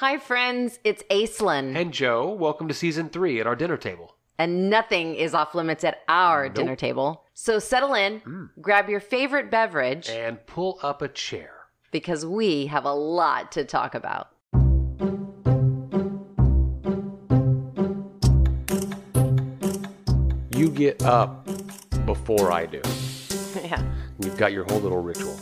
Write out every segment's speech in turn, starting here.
Hi, friends. It's Aislinn. And Joe, welcome to season three at our dinner table. And nothing is off limits at our Nope. dinner table. So settle in, mm. grab your favorite beverage, And pull up a chair. because we have a lot to talk about. You get up before I do. yeah. You've got your whole little ritual.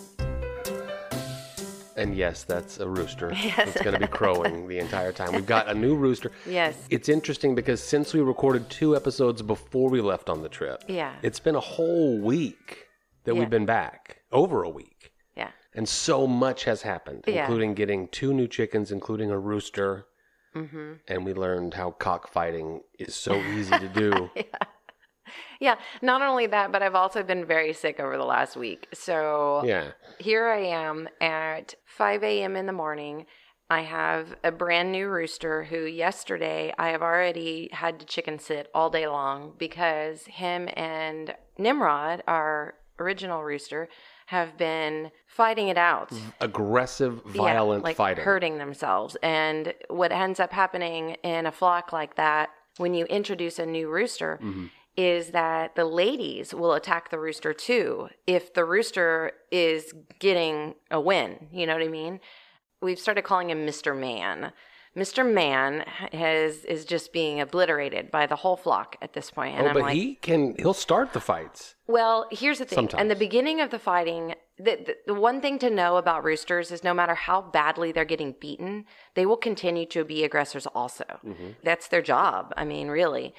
And yes, that's a rooster. Yes. It's going to be crowing the entire time. We've got a new rooster. Yes. It's interesting because since we recorded two episodes before we left on the trip, Yeah. it's been a whole week that Yeah. we've been back. Over a week. Yeah. And so much has happened, Yeah. including getting two new chickens, including a rooster. Mm-hmm. And we learned how cockfighting is so easy to do. Yeah, not only that, but I've also been very sick over the last week. So yeah. here I am at 5 a.m. in the morning. I have a brand new rooster who yesterday I have already had to chicken sit all day long because him and Nimrod, our original rooster, have been fighting it out. Aggressive, Yeah, violent like fighting. hurting themselves. And what ends up happening in a flock like that when you introduce a new rooster Mm-hmm. Is that the ladies will attack the rooster too if the rooster is getting a win. You know what I mean? We've started calling him Mr. Man. Mr. Man has is just being obliterated by the whole flock at this point. And oh, I'm but like, he can, he'll start the fights. well, here's the thing. In the beginning of the fighting, the, the, the one thing to know about roosters is no matter how badly they're getting beaten, they will continue to be aggressors also. Mm-hmm. That's their job. I mean, really.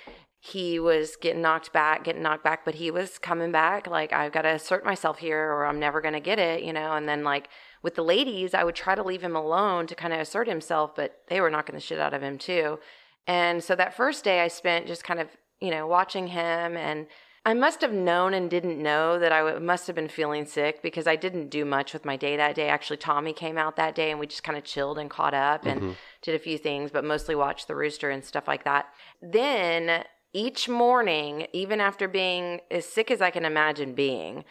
He was getting knocked back, getting knocked back, but he was coming back. Like, I've got to assert myself here or I'm never going to get it, you know? And then, like, with the ladies, I would try to leave him alone to kind of assert himself, but they were knocking the shit out of him too. And so that first day I spent just kind of, you know, watching him and I must have known and didn't know that I w- must have been feeling sick because I didn't do much with my day that day. Actually, Tommy came out that day and we just kind of chilled and caught up and mm-hmm. did a few things, but mostly watched the rooster and stuff like that. Then each morning, even after being as sick as I can imagine being,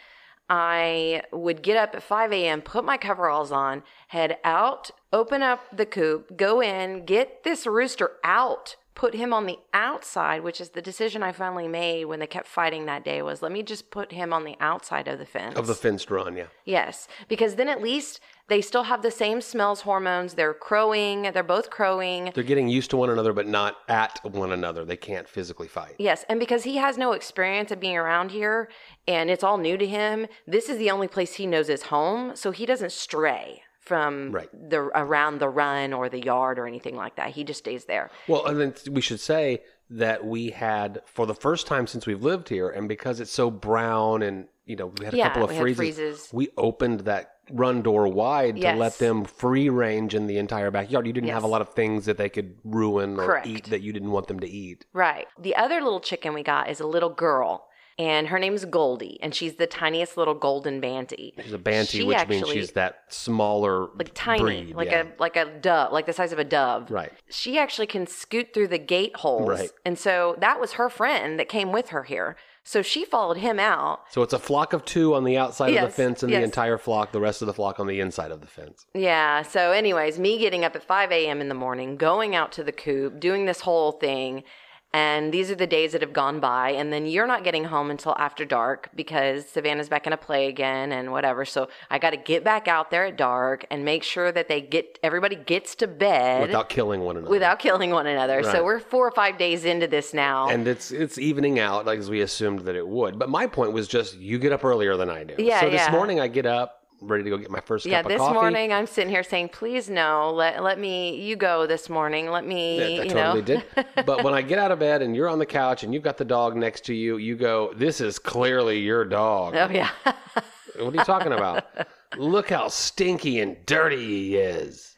I would get up at 5 a.m., put my coveralls on, head out, open up the coop, go in, get this rooster out, put him on the outside, which is the decision I finally made when they kept fighting that day was let me just put him on the outside of the fence. Of the fenced run, yeah. Yes, because then at least they still have the same smells hormones. They're crowing, they're both crowing. They're getting used to one another, but not at one another. They can't physically fight. Yes, and because he has no experience of being around here and it's all new to him, this is the only place he knows is home, so he doesn't stray from Right. the around the run or the yard or anything like that. He just stays there. Well, and then we should say that we had, for the first time since we've lived here, and because it's so brown and, you know, we had a Yeah, couple of freezes, freezes. we opened that run door wide to let them free range in the entire backyard. You didn't have a lot of things that they could ruin or Correct. eat that you didn't want them to eat. Right. The other little chicken we got is a little girl. And her name's Goldie, and she's the tiniest little golden banty. She's a banty, She which means she's that smaller, like tiny, breed, like yeah. a like a dove, like the size of a dove. Right. She actually can scoot through the gate holes, Right. and so that was her friend that came with her here. So she followed him out. So it's a flock of two on the outside of the fence, and yes. the entire flock, the rest of the flock on the inside of the fence. Yeah. So, anyways, me getting up at 5 a.m. in the morning, going out to the coop, doing this whole thing. And these are the days that have gone by. And then you're not getting home until after dark because Savannah's back in a play again and whatever. So I got to get back out there at dark and make sure that they get, everybody gets to bed Without killing one another. without killing one another. Right. So we're four or five days into this now. and it's it's evening out like as we assumed that it would. But my point was just you get up earlier than I do. Yeah, So this yeah. morning I get up ready to go get my first yeah, cup this of coffee. morning I'm sitting here saying, please no, let let me you go this morning. Let me Yeah, I totally know did. But when I get out of bed and you're on the couch and you've got the dog next to you, you go, "This is clearly your dog." Oh yeah. What are you talking about? Look how stinky and dirty he is.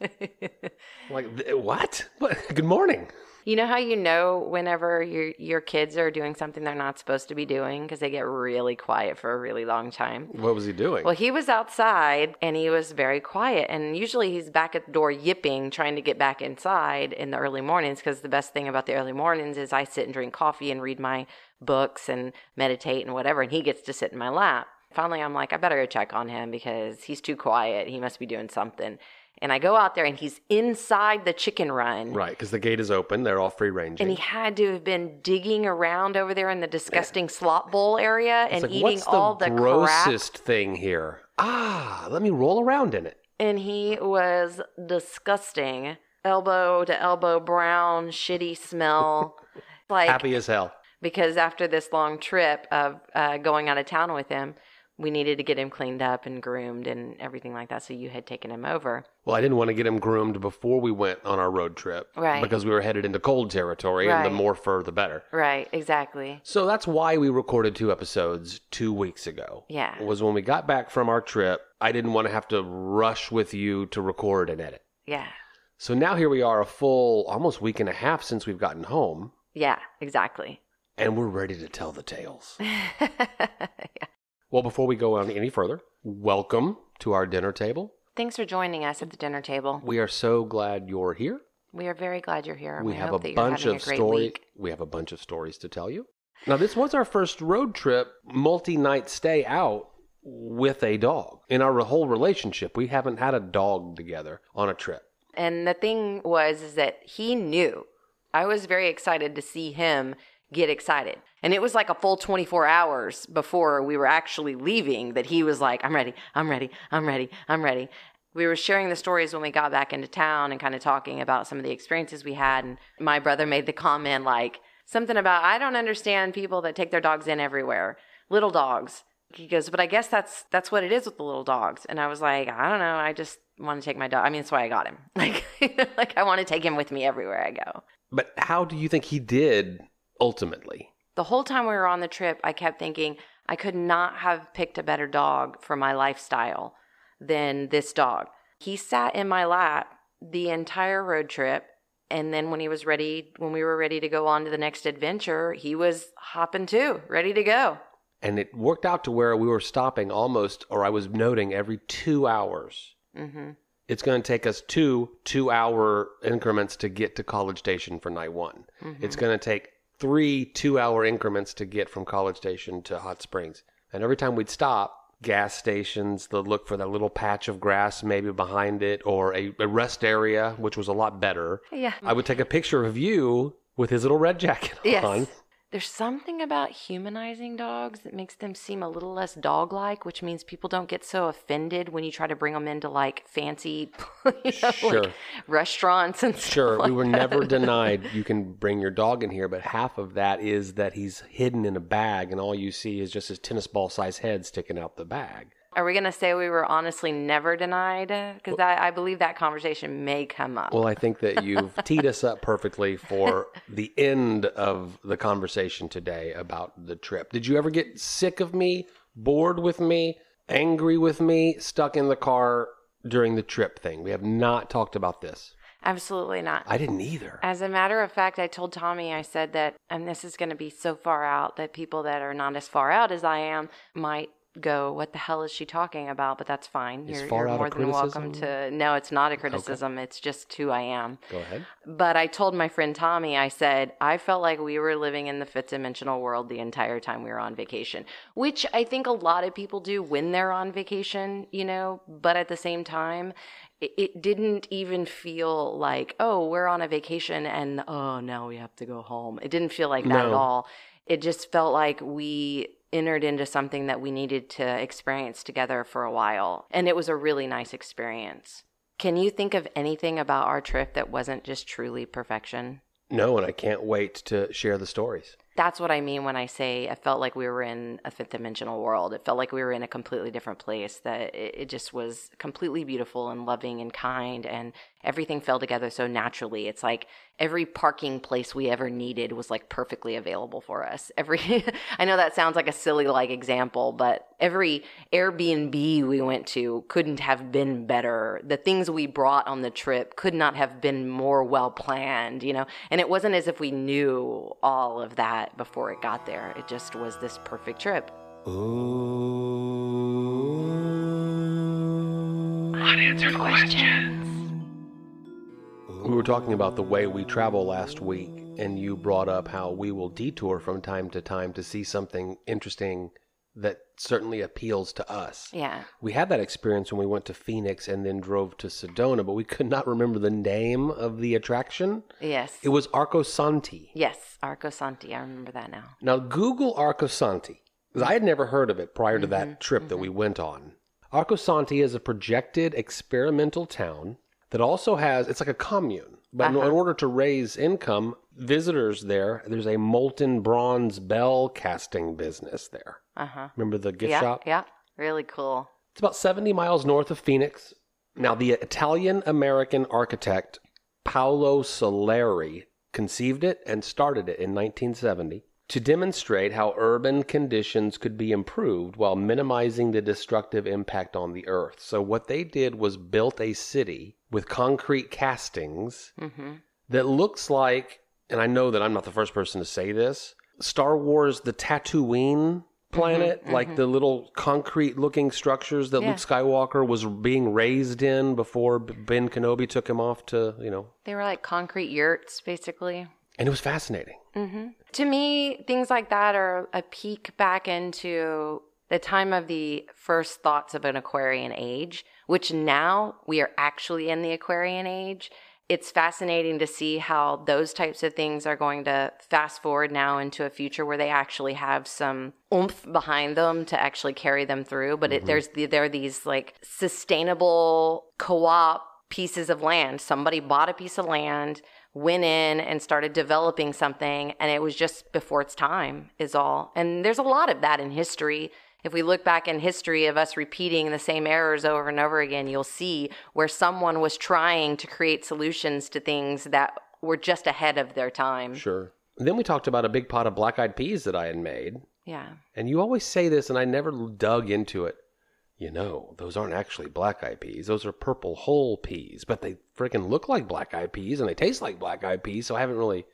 like what? What? Good morning. You know how you know whenever your your kids are doing something they're not supposed to be doing because they get really quiet for a really long time. What was he doing? Well, he was outside and he was very quiet. And usually he's back at the door yipping, trying to get back inside in the early mornings. Because the best thing about the early mornings is I sit and drink coffee and read my books and meditate and whatever. And he gets to sit in my lap. Finally, I'm like, I better go check on him because he's too quiet. He must be doing something. And I go out there and he's inside the chicken run. Right, because the gate is open. They're all free ranging. And he had to have been digging around over there in the disgusting slop bowl area and like, eating the all the crap. grossest thing here? Ah, let me roll around in it. And he was disgusting. Elbow to elbow brown, shitty smell. like Happy as hell. because after this long trip of uh, going out of town with him, we needed to get him cleaned up and groomed and everything like that. So you had taken him over. Well, I didn't want to get him groomed before we went on our road trip. Right. Because we were headed into cold territory, and the more fur, the better. Right, exactly. So that's why we recorded two episodes two weeks ago. Yeah. Was when we got back from our trip, I didn't want to have to rush with you to record and edit. Yeah. So now here we are, a full almost week and a half since we've gotten home, Yeah, exactly. and we're ready to tell the tales. Well, before we go on any further, welcome to our dinner table. Thanks for joining us at the dinner table. We are so glad you're here. We are very glad you're here. we I have a bunch of stories. We have a bunch of stories to tell you. Now, this was our first road trip, multi-night stay out with a dog. In our whole relationship, we haven't had a dog together on a trip. And the thing was is that he knew. I was very excited to see him get excited. And it was like a full 24 hours before we were actually leaving that he was like, I'm ready, I'm ready, I'm ready, I'm ready. We were sharing the stories when we got back into town and kind of talking about some of the experiences we had. And my brother made the comment like something about, I don't understand people that take their dogs in everywhere, little dogs. He goes, but I guess that's that's what it is with the little dogs. And I was like, I don't know. I just want to take my dog. I mean, that's why I got him. Like, like I want to take him with me everywhere I go. But how do you think he did ultimately? The whole time we were on the trip, I kept thinking I could not have picked a better dog for my lifestyle than this dog. He sat in my lap the entire road trip. And then when he was ready, when we were ready to go on to the next adventure, he was hopping too, ready to go. And it worked out to where we were stopping almost, or I was noting every two hours. hmm It's going to take us two two hour increments to get to College Station for night one. It's going to take three two hour increments to get from College Station to Hot Springs. And every time we'd stop, gas stations, the look for that little patch of grass maybe behind it, or a, a rest area, which was a lot better. Yeah. I would take a picture of you with his little red jacket Yes. on. There's something about humanizing dogs that makes them seem a little less dog like, which means people don't get so offended when you try to bring them into like fancy you know, Sure. like restaurants and stuff. Sure, we were that. never denied you can bring your dog in here, but half of that is that he's hidden in a bag and all you see is just his tennis ball size head sticking out the bag. Are we going to say we were honestly never denied? Because I, I believe that conversation may come up. Well, I think that you've teed us up perfectly for the end of the conversation today about the trip. Did you ever get sick of me, bored with me, angry with me, stuck in the car during the trip thing? We have not talked about this. Absolutely not. I didn't either. As a matter of fact, I told Tommy, I said that, and this is going to be so far out that people that are not as far out as I am might go, What the hell is she talking about? But that's fine. You're, you're more than welcome to. No, it's not a criticism. It's just who I am. Go ahead. But I told my friend Tommy, I said, I felt like we were living in the fifth dimensional world the entire time we were on vacation, which I think a lot of people do when they're on vacation, you know, but at the same time, it, it didn't even feel like, oh, we're on a vacation and oh, now we have to go home. It didn't feel like that at all. It just felt like we entered into something that we needed to experience together for a while. And it was a really nice experience. Can you think of anything about our trip that wasn't just truly perfection? No, and I can't wait to share the stories. That's what I mean when I say I felt like we were in a fifth dimensional world. It felt like we were in a completely different place, that it, it just was completely beautiful and loving and kind, and everything fell together so naturally. It's like every parking place we ever needed was like perfectly available for us. Every, I know that sounds like a silly like example, but every Airbnb we went to couldn't have been better. The things we brought on the trip could not have been more well planned, you know? And it wasn't as if we knew all of that before it got there. It just was this perfect trip. Unanswered questions. We were talking about the way we travel last week, and you brought up how we will detour from time to time to see something interesting that certainly appeals to us. Yeah. We had that experience when we went to Phoenix and then drove to Sedona, but we could not remember the name of the attraction. Yes. It was Arcosanti. Yes. Arcosanti. I remember that now. Now, Google Arcosanti, because I had never heard of it prior to that mm-hmm. trip that mm-hmm. we went on. Arcosanti is a projected experimental town that also has, it's like a commune. But in- in order to raise income, visitors there, there's a molten bronze bell casting business there. Uh huh. Remember the gift Yeah. shop? Yeah. Really cool. It's about 70 miles north of Phoenix. Now, the Italian American architect Paolo Soleri conceived it and started it in 1970 to demonstrate how urban conditions could be improved while minimizing the destructive impact on the earth. So, what they did was built a city with concrete castings Mm-hmm. that looks like, and I know that I'm not the first person to say this, Star Wars, the Tatooine planet, like the little concrete looking structures that Yeah. Luke Skywalker was being raised in before Ben Kenobi took him off to, you know, They were like concrete yurts, basically. And it was fascinating. Mm-hmm. To me, things like that are a peek back into the time of the first thoughts of an Aquarian age, which now we are actually in the Aquarian age. It's fascinating to see how those types of things are going to fast forward now into a future where they actually have some oomph behind them to actually carry them through. But it, mm-hmm. there's the, there are these like sustainable co-op pieces of land. Somebody bought a piece of land, went in and started developing something, and it was just before its time, is all. And there's a lot of that in history. If we look back in history of us repeating the same errors over and over again, you'll see where someone was trying to create solutions to things that were just ahead of their time. Sure. And then we talked about a big pot of black eyed peas that I had made. Yeah. And you always say this, and I never dug into it. You know, those aren't actually black eyed peas. Those are purple hull peas, but they freaking look like black eyed peas and they taste like black eyed peas, so I haven't really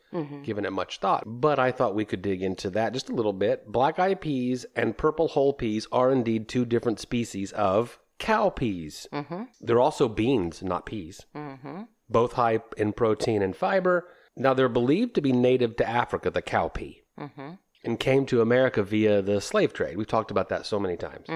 given it much thought. But I thought we could dig into that just a little bit. Black eyed peas and purple hull peas are indeed two different species of cow peas. Mm-hmm. They're also beans, not peas. Mm-hmm. Both high in protein and fiber. Now, they're believed to be native to Africa, the cow pea Mm-hmm. and came to America via the slave trade. We've talked about that so many times.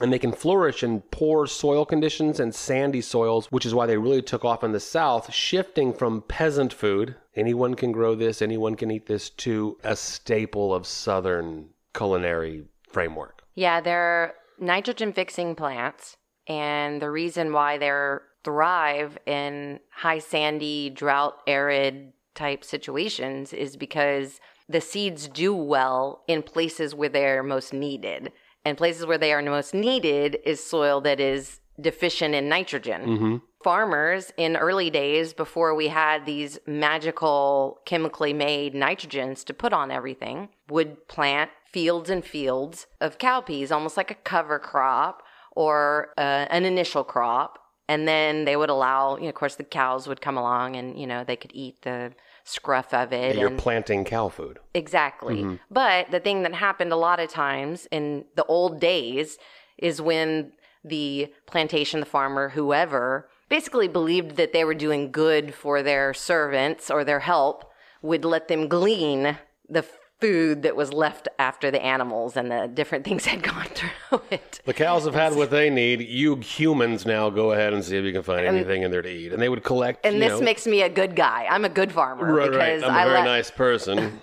And they can flourish in poor soil conditions and sandy soils, which is why they really took off in the South, shifting from peasant food, anyone can grow this, anyone can eat this, to a staple of Southern culinary framework. Yeah, they're nitrogen fixing plants. And the reason why they're thrive in high sandy, drought, arid type situations is because the seeds do well in places where they're most needed. And places where they are most needed is soil that is deficient in nitrogen. Mm-hmm. Farmers in early days, before we had these magical chemically made nitrogens to put on everything, would plant fields and fields of cowpeas, almost like a cover crop or uh, an initial crop. And then they would allow, you know, of course, the cows would come along and, you know, they could eat the scruff of it. You're and- planting cow food. Exactly. Mm-hmm. But the thing that happened a lot of times in the old days is when the plantation, the farmer, whoever, basically believed that they were doing good for their servants or their help, would let them glean the food that was left after the animals and the different things had gone through it. The cows have had what they need. You humans now go ahead and see if you can find anything in there to eat. And they would collect. And this know, makes me a good guy. I'm a good farmer Right, because right. I'm a I very let nice person.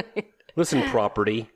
Listen, property.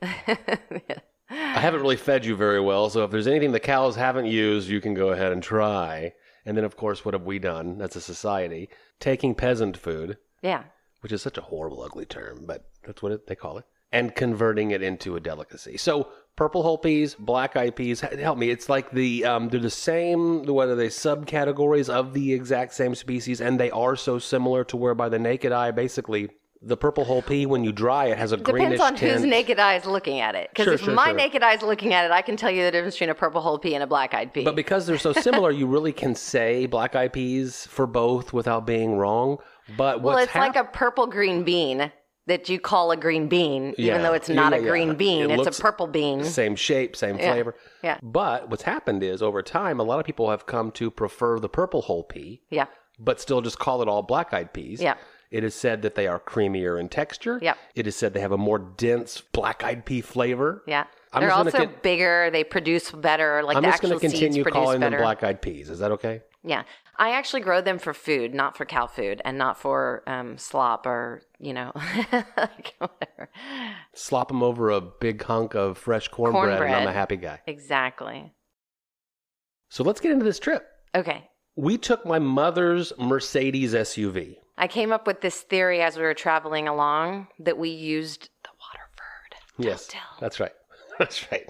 I haven't really fed you very well, so if there's anything the cows haven't used, you can go ahead and try. And then, of course, what have we done as a society? Taking peasant food, yeah. which is such a horrible, ugly term, but that's what it, they call it, and converting it into a delicacy. So, purple hull peas, black eyed peas, help me. It's like the um, they're the same. What are they? Subcategories of the exact same species, and they are so similar to where by the naked eye, basically, the purple hull pea when you dry it has a greenish Depends on tint. whose naked eye is looking at it. Because Sure, if sure, my sure. naked eye is looking at it, I can tell you the difference between a purple hull pea and a black eyed pea. But because they're so similar, you really can say black eyed peas for both without being wrong. But well, what's it's like a purple green bean that you call a green bean, Yeah. even though it's not yeah, a green yeah. bean. It it's a purple bean. same shape, same Yeah. flavor. Yeah. But what's happened is over time, a lot of people have come to prefer the purple hull pea, Yeah. but still just call it all black eyed peas. Yeah. It is said that they are creamier in texture. Yep. It is said they have a more dense black eyed pea flavor. Yeah. I'm They're also con- bigger. They produce better. Like I'm the just going to continue calling better. them black eyed peas. Is that okay? Yeah, I actually grow them for food, not for cow food, and not for um, slop or you know, like whatever. Slop them over a big hunk of fresh cornbread, and I'm a happy guy. Exactly. So let's get into this trip. Okay. We took my mother's Mercedes SUV. I came up with this theory as we were traveling along that we used the Waterford. Yes, tell. that's right. That's right.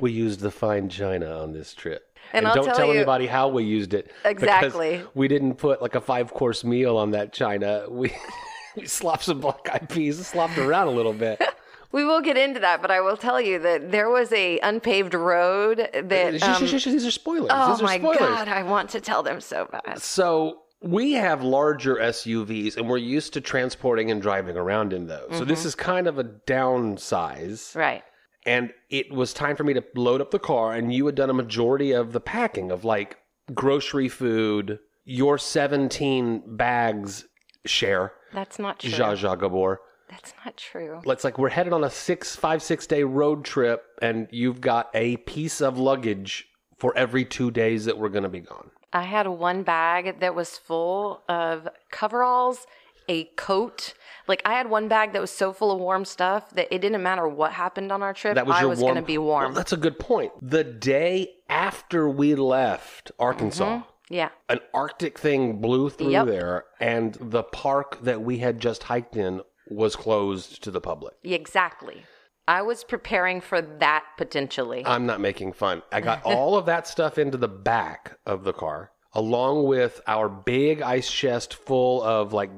we used the fine china on this trip. And I'll don't tell tell you- anybody how we used it. because Exactly. We didn't put like a five course meal on that china. We we slopped some black eyed peas, slopped around a little bit. We will get into that, but I will tell you that there was a unpaved road that. Um, shush, shush, These are spoilers. oh are my spoilers. god! I want to tell them so bad. So we have larger SUVs and we're used to transporting and driving around in those. So Mm-hmm. this is kind of a downsize. Right. And it was time for me to load up the car and you had done a majority of the packing of like grocery food, your 17 bags share, That's not true. Zsa Zsa Gabor. That's not true. Let's like we're headed on a six, five, six day road trip and you've got a piece of luggage for every two days that we're going to be gone. I had one bag that was full of coveralls, a coat. Like I had one bag that was so full of warm stuff that it didn't matter what happened on our trip. That was I your was warm. going to be Well, warm. that's a good point. The day after we left Arkansas, mm-hmm. yeah. an Arctic thing blew through Yep. there, and the park that we had just hiked in was closed to the public. Exactly. I was preparing for that potentially. I'm not making fun. I got all of that stuff into the back of the car, along with our big ice chest full of like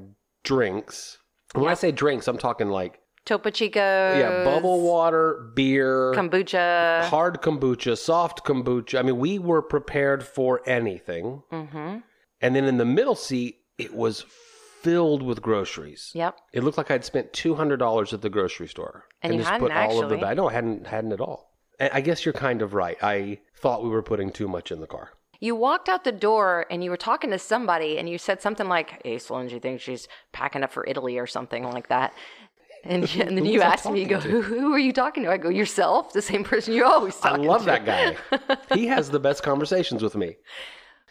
drinks. And When I say drinks, I'm talking like Topo Chico. yeah, bubble water, beer, kombucha. hard kombucha, soft kombucha. I mean, we were prepared for anything. mm-hmm. And then in the middle seat, it was filled with groceries. Yep. It looked like I'd spent two hundred dollars at the grocery store, And you just put all of the. actually. ba- No, I hadn't hadn't at all. And I guess you're kind of right. I thought we were putting too much in the car. You walked out the door and you were talking to somebody and you said something like, Hey, Sloan, do you think she's packing up for Italy or something like that? And, and then you asked me, you go, who, who are you talking to? I go, yourself, the same person you're always I love to. that guy. he has the best conversations with me.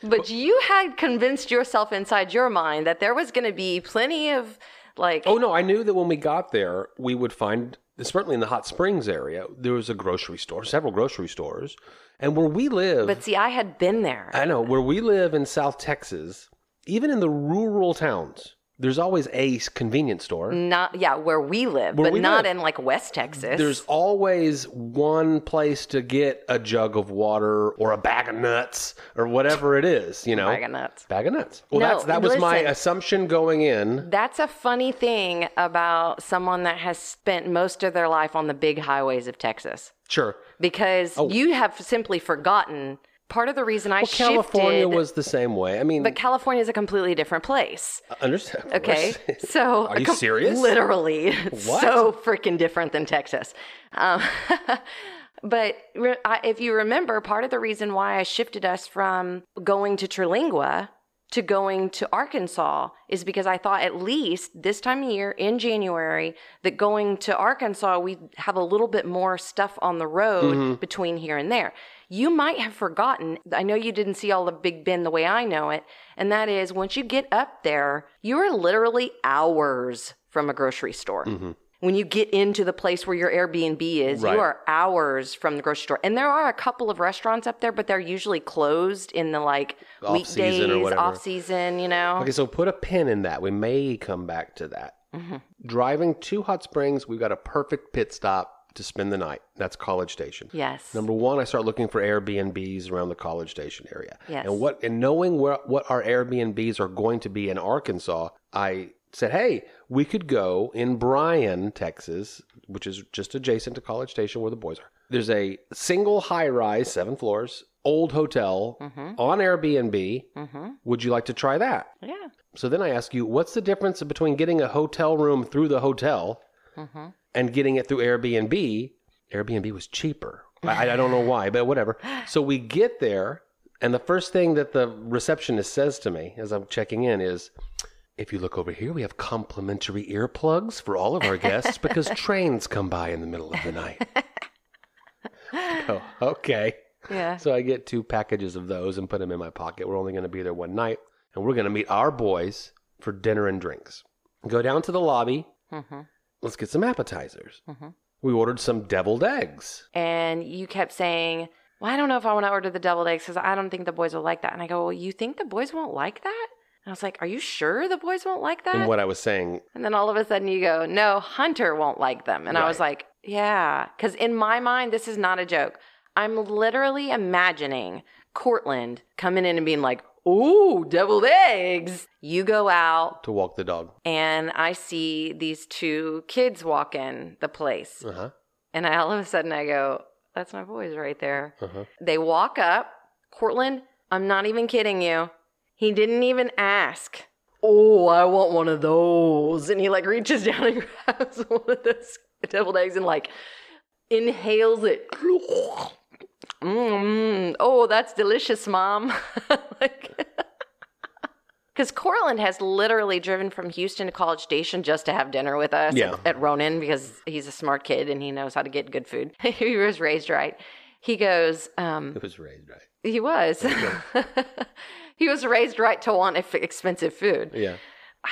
But you had convinced yourself inside your mind that there was going to be plenty of like, Oh no, I knew that when we got there, we would find certainly in the hot springs area there was a grocery store, several grocery stores, and where we live. but see, I had been there. I know where we live in South Texas, even in the rural towns, there's always a convenience store. not, yeah, where we live, Where but we not live. in like West Texas. There's always one place to get a jug of water or a bag of nuts or whatever it is, you know. Bag of nuts. Bag of nuts. Well, No, that's that was my assumption going in. That's a funny thing about someone that has spent most of their life on the big highways of Texas Sure. because oh. you have simply forgotten part of the reason I. Well, shifted. California was the same way. I mean, but California is a completely different place. I understand. Okay, so Are you com- serious? Literally, so freaking different than Texas. Um, but re- I, if you remember, part of the reason why I shifted us from going to Terlingua to going to Arkansas is because I thought at least this time of year in January that going to Arkansas we have a little bit more stuff on the road Mm-hmm. between here and there. You might have forgotten. I know you didn't see all the Big Bend the way I know it, and that is once you get up there, you are literally hours from a grocery store. Mm-hmm. When you get into the place where your Airbnb is, Right. you are hours from the grocery store. And there are a couple of restaurants up there, but they're usually closed in the like or weekdays, off season, you know? Okay, so put a pin in that. We may come back to that. Mm-hmm. Driving to Hot Springs, we've got a perfect pit stop to spend the night. That's College Station. Yes. Number one, I start looking for Airbnbs around the College Station area. Yes. And what and knowing where what our Airbnbs are going to be in Arkansas, I said, hey, we could go in Bryan, Texas, which is just adjacent to College Station where the boys are. There's a single high rise, seven floors, old hotel on Airbnb. mm-hmm. Would you like to try that? Yeah. So then I ask you, what's the difference between getting a hotel room through the hotel Mm-hmm. and getting it through Airbnb? Airbnb was cheaper. I, I don't know why, but whatever. So we get there, and the first thing that the receptionist says to me as I'm checking in is, if you look over here, we have complimentary earplugs for all of our guests because trains come by in the middle of the night. go, okay. Yeah. So I get two packages of those and put them in my pocket. We're only going to be there one night, and we're going to meet our boys for dinner and drinks. Go down to the lobby. hmm Let's get some appetizers. Mhm. We ordered some deviled eggs. And you kept saying, Well, I don't know if I want to order the deviled eggs because I don't think the boys will like that. And I go, Well, you think the boys won't like that? I was like, Are you sure the boys won't like that? And what I was saying, And then all of a sudden you go, no, Hunter won't like them. And I was like, yeah. Because in my mind, this is not a joke. I'm literally imagining Cortland coming in and being like, ooh, deviled eggs. You go out to walk the dog. and I see these two kids walk in the place. Uh huh. And I, all of a sudden I go, that's my boys right there. Uh huh. They walk up. Cortland, I'm not even kidding you. He didn't even ask. Oh, I want one of those. And he like reaches down and grabs one of those deviled eggs and like inhales it. Mm, oh, that's delicious, mom. like, because Cortland has literally driven from Houston to College Station just to have dinner with us Yeah. at, at Ronin because he's a smart kid and he knows how to get good food. he was raised right. He goes, um, It was raised right. he was. he was raised right to want expensive food. Yeah.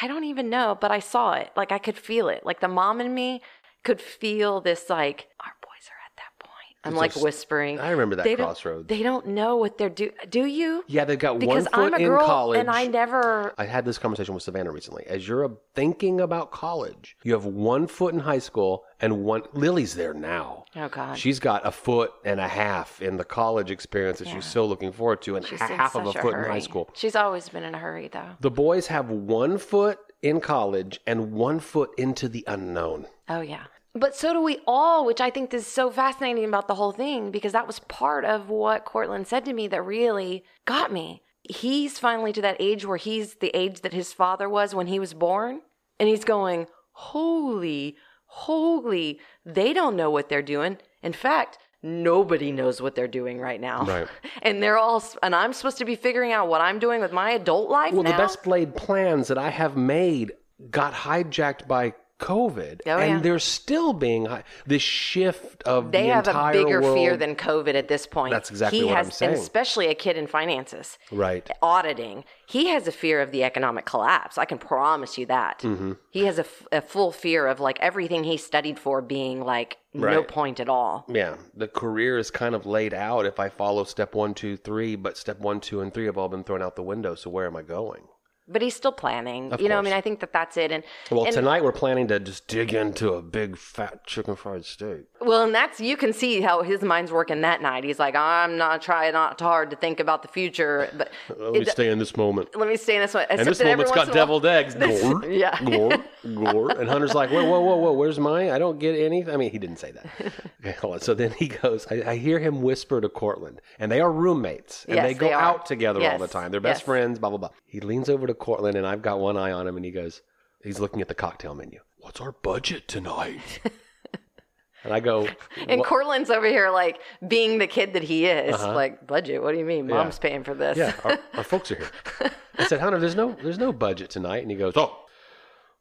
I don't even know, but I saw it. Like I could feel it. Like the mom in me could feel this. Like our boys are at that point. I'm It's like just- whispering. I remember that They don't- crossroads. They don't know what they're do. Do you? yeah, they've got Because one foot I'm a in girl college. and I never. I had this conversation with Savannah recently. As you're thinking about college, you have one foot in high school and one. Lily's there now. Oh God. She's got a foot and a half in the college experience that Yeah. she's so looking forward to, and She's half of a such foot in high school. She's always been in a hurry, though. The boys have one foot in college and one foot into the unknown. Oh yeah. But so do we all, which I think is so fascinating about the whole thing because that was part of what Cortland said to me that really got me. He's finally to that age where he's the age that his father was when he was born, and he's going, "Holy, holy, they don't know what they're doing." In fact, nobody knows what they're doing right now. Right. And they're all and I'm supposed to be figuring out what I'm doing with my adult life Well, now. the best laid plans that I have made got hijacked by COVID, Oh, and yeah. they're still being hi- this shift of they the have a bigger fear than COVID at this point. That's exactly he what has, I'm saying. And especially a kid in finances, right. auditing. He has a fear of the economic collapse. I can promise you that. Mm-hmm. He has a, f- a full fear of like everything he studied for being like no point at all. Yeah, the career is kind of laid out if I follow step one, two, three, but step one, two, and three have all been thrown out the window. So where am I going? But he's still planning. Of you know, I mean. I think that that's it. And Well, and, tonight we're planning to just dig into a big fat chicken fried steak. Well, and that's you can see how his mind's working that night. He's like, I'm not trying not to hard to think about the future, but Let me it- stay in this moment. let me stay in this one. And this moment's got while- deviled eggs. Gore, Yeah. gore, gore. And Hunter's like, whoa, whoa, whoa, whoa, where's mine? I don't get anything. I mean, he didn't say that. Okay, hold on. So then he goes, I, I hear him whisper to Cortland, and they are roommates, and Yes, they go they out together all the time. They're best yes. friends, blah, blah, blah. He leans over to Cortland, and I've got one eye on him, and he goes, he's looking at the cocktail menu. What's our budget tonight? And I go, And "What- Cortland's over here like being the kid that he is. Uh-huh. Like, budget, what do you mean? Mom's paying for this. Yeah, our, our folks are here. I said, Hunter, there's no there's no budget tonight. And he goes, Oh,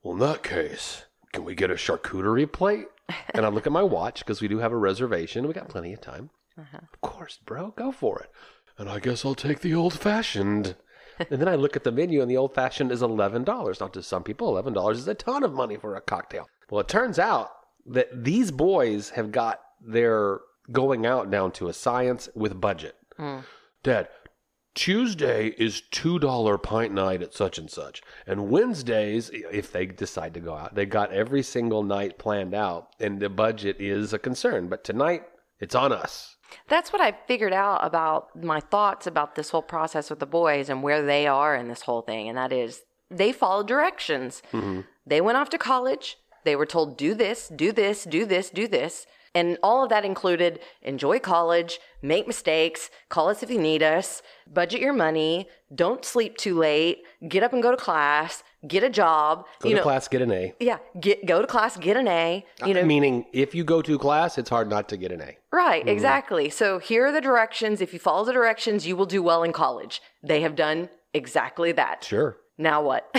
well, in that case, can we get a charcuterie plate? And I look at my watch because we do have a reservation. We got plenty of time. Of course, bro, go for it. And I guess I'll take the old fashioned. and then I look at the menu, and the old fashioned is eleven dollars. Now, to some people, eleven dollars is a ton of money for a cocktail. Well, it turns out that these boys have got their going out down to a science with budget. Hmm. Dad, Tuesday is two dollar pint night at such and such, and Wednesdays, if they decide to go out, they got every single night planned out, and the budget is a concern. But tonight, it's on us. That's what I figured out about my thoughts about this whole process with the boys and where they are in this whole thing. And that is they followed directions. Mm-hmm. They went off to college. They were told, do this, do this, do this, do this. And all of that included enjoy college, make mistakes, call us if you need us, budget your money, don't sleep too late, get up and go to class, get a job. Go you to know, class, get an A. yeah, get go to class, get an A. You uh, know, Meaning, if you go to class, it's hard not to get an A. Right, mm-hmm. exactly. So here are the directions. If you follow the directions, you will do well in college. They have done exactly that. Sure. Now what?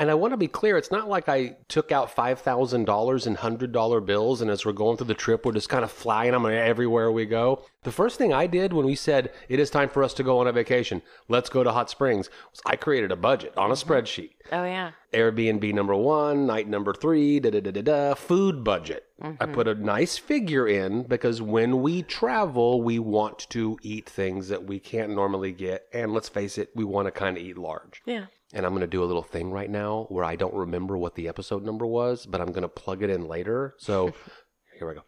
And I want to be clear, it's not like I took out $5,000 in $100 bills and as we're going through the trip, we're just kind of flying them everywhere we go. The first thing I did when we said it is time for us to go on a vacation, let's go to Hot Springs, was I created a budget on a mm-hmm. spreadsheet. Oh yeah. Airbnb number one, night number three, da da da da da, food budget. I mm-hmm. put a nice figure in because when we travel, we want to eat things that we can't normally get. And let's face it, we want to kind of eat large. Yeah. And I'm going to do a little thing right now where I don't remember what the episode number was, but I'm going to plug it in later. So here we go.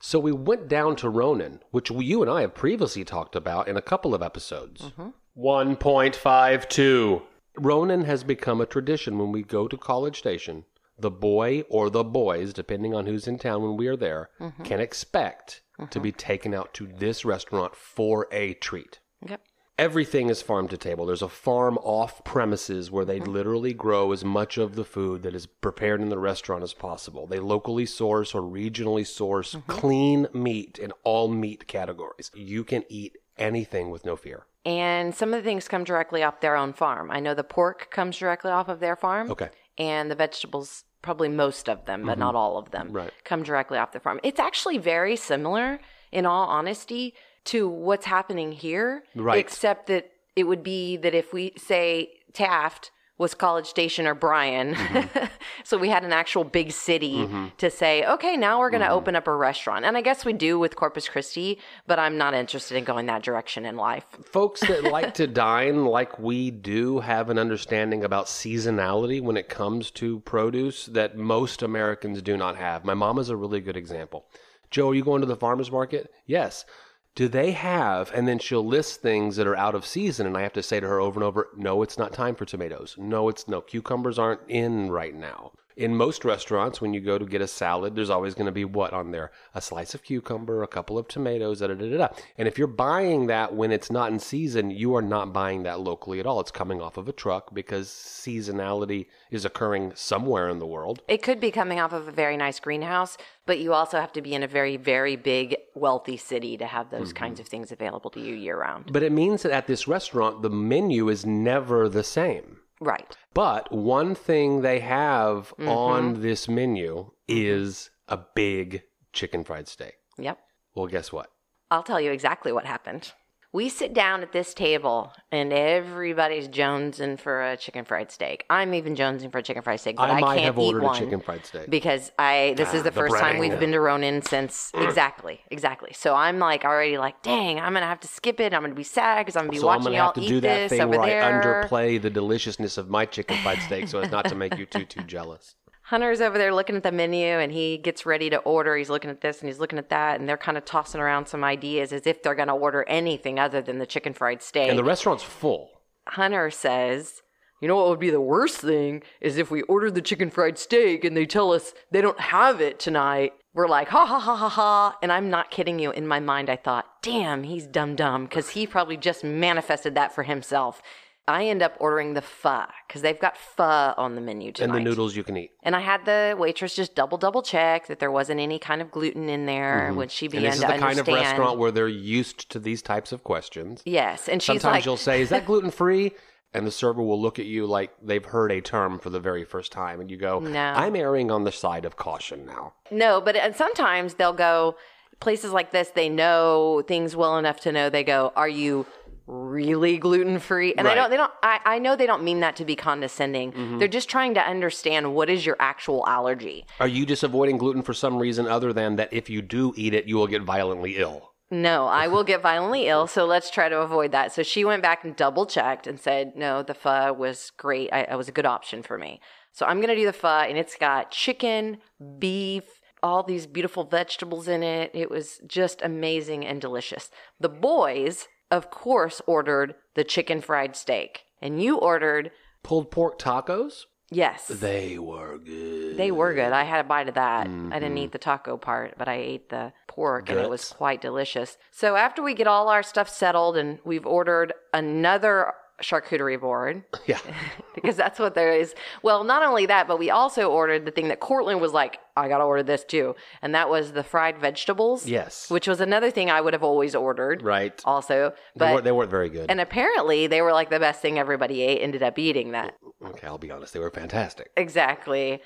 So we went down to Ronin, which we, you and I have previously talked about in a couple of episodes. Mm-hmm. 1.52. Ronin has become a tradition when we go to College Station. The boy or the boys, depending on who's in town when we are there, mm-hmm. can expect to mm-hmm. be taken out to this restaurant for a treat. Yep. Everything is farm to table. There's a farm off premises where they literally grow as much of the food that is prepared in the restaurant as possible. They locally source or regionally source clean meat in all meat categories. You can eat anything with no fear. And some of the things come directly off their own farm. I know the pork comes directly off of their farm. Okay. And the vegetables, probably most of them, but not all of them, Mm-hmm. Right. come directly off the farm. It's actually very similar, in all honesty, to what's happening here. Right. Except that it would be that if we say Taft was College Station or Bryan, Mm-hmm. so we had an actual big city to say, okay, now we're going to Mm-hmm. open up a restaurant. And I guess we do with Corpus Christi, but I'm not interested in going that direction in life. Folks that like to dine like we do have an understanding about seasonality when it comes to produce that most Americans do not have. My mom is a really good example. Joe, are you going to the farmer's market? Yes. Do they have, and then she'll list things that are out of season, and I have to say to her over and over, no, it's not time for tomatoes. No, it's no, cucumbers aren't in right now. In most restaurants, when you go to get a salad, there's always going to be what on there? A slice of cucumber, a couple of tomatoes, da da da da. da. And if you're buying that when it's not in season, you are not buying that locally at all. It's coming off of a truck because seasonality is occurring somewhere in the world. It could be coming off of a very nice greenhouse, but you also have to be in a very, very big, wealthy city to have those mm-hmm. kinds of things available to you year round. But it means that at this restaurant, the menu is never the same. Right. But one thing they have Mm-hmm. on this menu is a big chicken fried steak. Yep. Well, guess what? I'll tell you exactly what happened. We sit down at this table and everybody's jonesing for a chicken fried steak. I'm even jonesing for a chicken fried steak, but I I, might can't have eat ordered a one chicken fried steak. because I this is ah, the the first time we've been to Ronin since mm. exactly, exactly. So I'm like already like, dang, I'm gonna have to skip it. I'm gonna be sad because I'm gonna be so I'm watching gonna y'all have to eat do that this thing over where there. I underplay the deliciousness of my chicken fried steak so as not to make you too too jealous. Hunter's over there looking at the menu and he gets ready to order. He's looking at this and he's looking at that, and they're kind of tossing around some ideas as if they're going to order anything other than the chicken fried steak. And the restaurant's full. Hunter says, You know what would be the worst thing is if we ordered the chicken fried steak and they tell us they don't have it tonight. We're like, ha ha ha ha ha. And I'm not kidding you. In my mind, I thought, damn, he's dumb dumb because he probably just manifested that for himself. I end up ordering the pho because they've got pho on the menu tonight. And the noodles you can eat. And I had the waitress just double double check that there wasn't any kind of gluten in there when she Mm-hmm. And began this is the kind of restaurant where they're used to these types of questions. yes, and she's Sometimes like, you'll say, "Is that gluten free?" And the server will look at you like they've heard a term for the very first time, and you go, No. "I'm erring on the side of caution now." No, but and sometimes they'll go places like this. They know things well enough to know. They go, "Are you really gluten free?" And I Right. don't. They don't. I, I know they don't mean that to be condescending. Mm-hmm. They're just trying to understand what is your actual allergy. Are you just avoiding gluten for some reason other than that if you do eat it, you will get violently ill? No, I will get violently ill, so let's try to avoid that. So she went back and double checked and said, no, the pho was great. I, it was a good option for me. So I'm going to do the pho, and it's got chicken, beef, all these beautiful vegetables in it. It was just amazing and delicious. The boys, of course, ordered the chicken fried steak, and you ordered, Pulled pork tacos? yes. They were good. They were good. I had a bite of that. I didn't mm-hmm. eat the taco part, but I ate the pork and it was quite delicious. So after we get all our stuff settled and we've ordered another charcuterie board Yeah. because that's what there is. Well, not only that, but we also ordered the thing that Cortland was like, I got to order this too. And that was the fried vegetables. Yes. Which was another thing I would have always ordered. Right. Also, They, but weren't, they weren't very good. and apparently they were like the best thing everybody ate, ended up eating that. Okay, I'll be honest, they were fantastic. Exactly.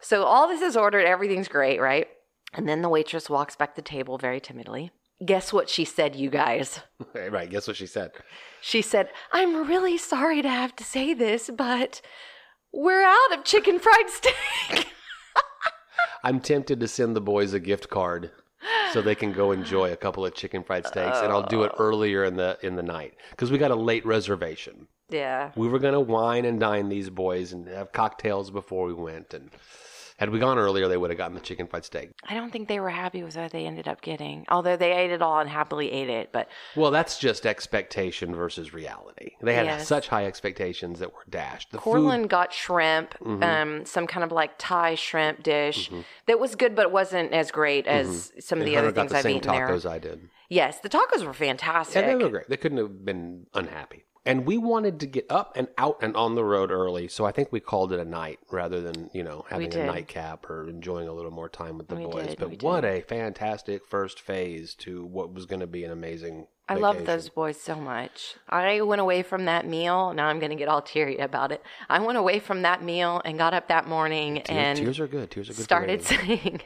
So all this is ordered, everything's great, right? And then the waitress walks back to the table very timidly. Guess what she said, you guys? right, guess what she said? She said, I'm really sorry to have to say this, but we're out of chicken fried steak. I'm tempted to send the boys a gift card so they can go enjoy a couple of chicken fried steaks, and I'll do it oh. earlier in the in the night because we got a late reservation. yeah. We were gonna wine and dine these boys and have cocktails before we went, and had we gone earlier, they would have gotten the chicken fried steak. I don't think they were happy with what they ended up getting, although they ate it all and happily ate it. But Well, that's just expectation versus reality. They had Yes. such high expectations that were dashed. The Cortland food, got shrimp, mm-hmm. um, some kind of like Thai shrimp dish mm-hmm. that was good, but wasn't as great as mm-hmm. some of and the Hunter other things the I've eaten there. tacos I did. Yes, the tacos were fantastic. Yeah, they were great. They couldn't have been unhappy. And we wanted to get up and out and on the road early, so I think we called it a night rather than you know having a did. nightcap or enjoying a little more time with the We boys. did, but we what a fantastic first phase to what was going to be an amazing. I love vacation. those boys so much. I went away from that meal. Now I'm going to get all teary about it. I went away from that meal and got up that morning Tears, and tears are good. Tears are good. for started saying,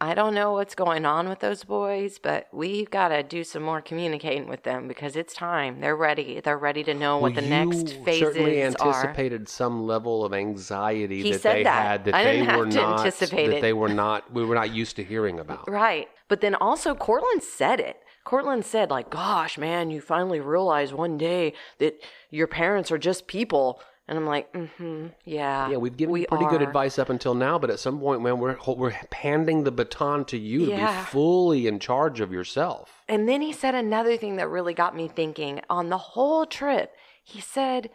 I don't know what's going on with those boys, but we've got to do some more communicating with them because it's time. They're ready. They're ready to know what Well, the next you phases certainly are. anticipated some level of anxiety He that they that. had that I they were not anticipate that they were not we were not used to hearing about. Right. But then also Cortland said it. Cortland said, like, gosh, man, you finally realize one day that your parents are just people. And I'm like, mm-hmm, yeah. Yeah, we've given we pretty good advice up until now, but at some point, man, we're we're handing the baton to you to be fully in charge of yourself. And then he said another thing that really got me thinking on the whole trip. He said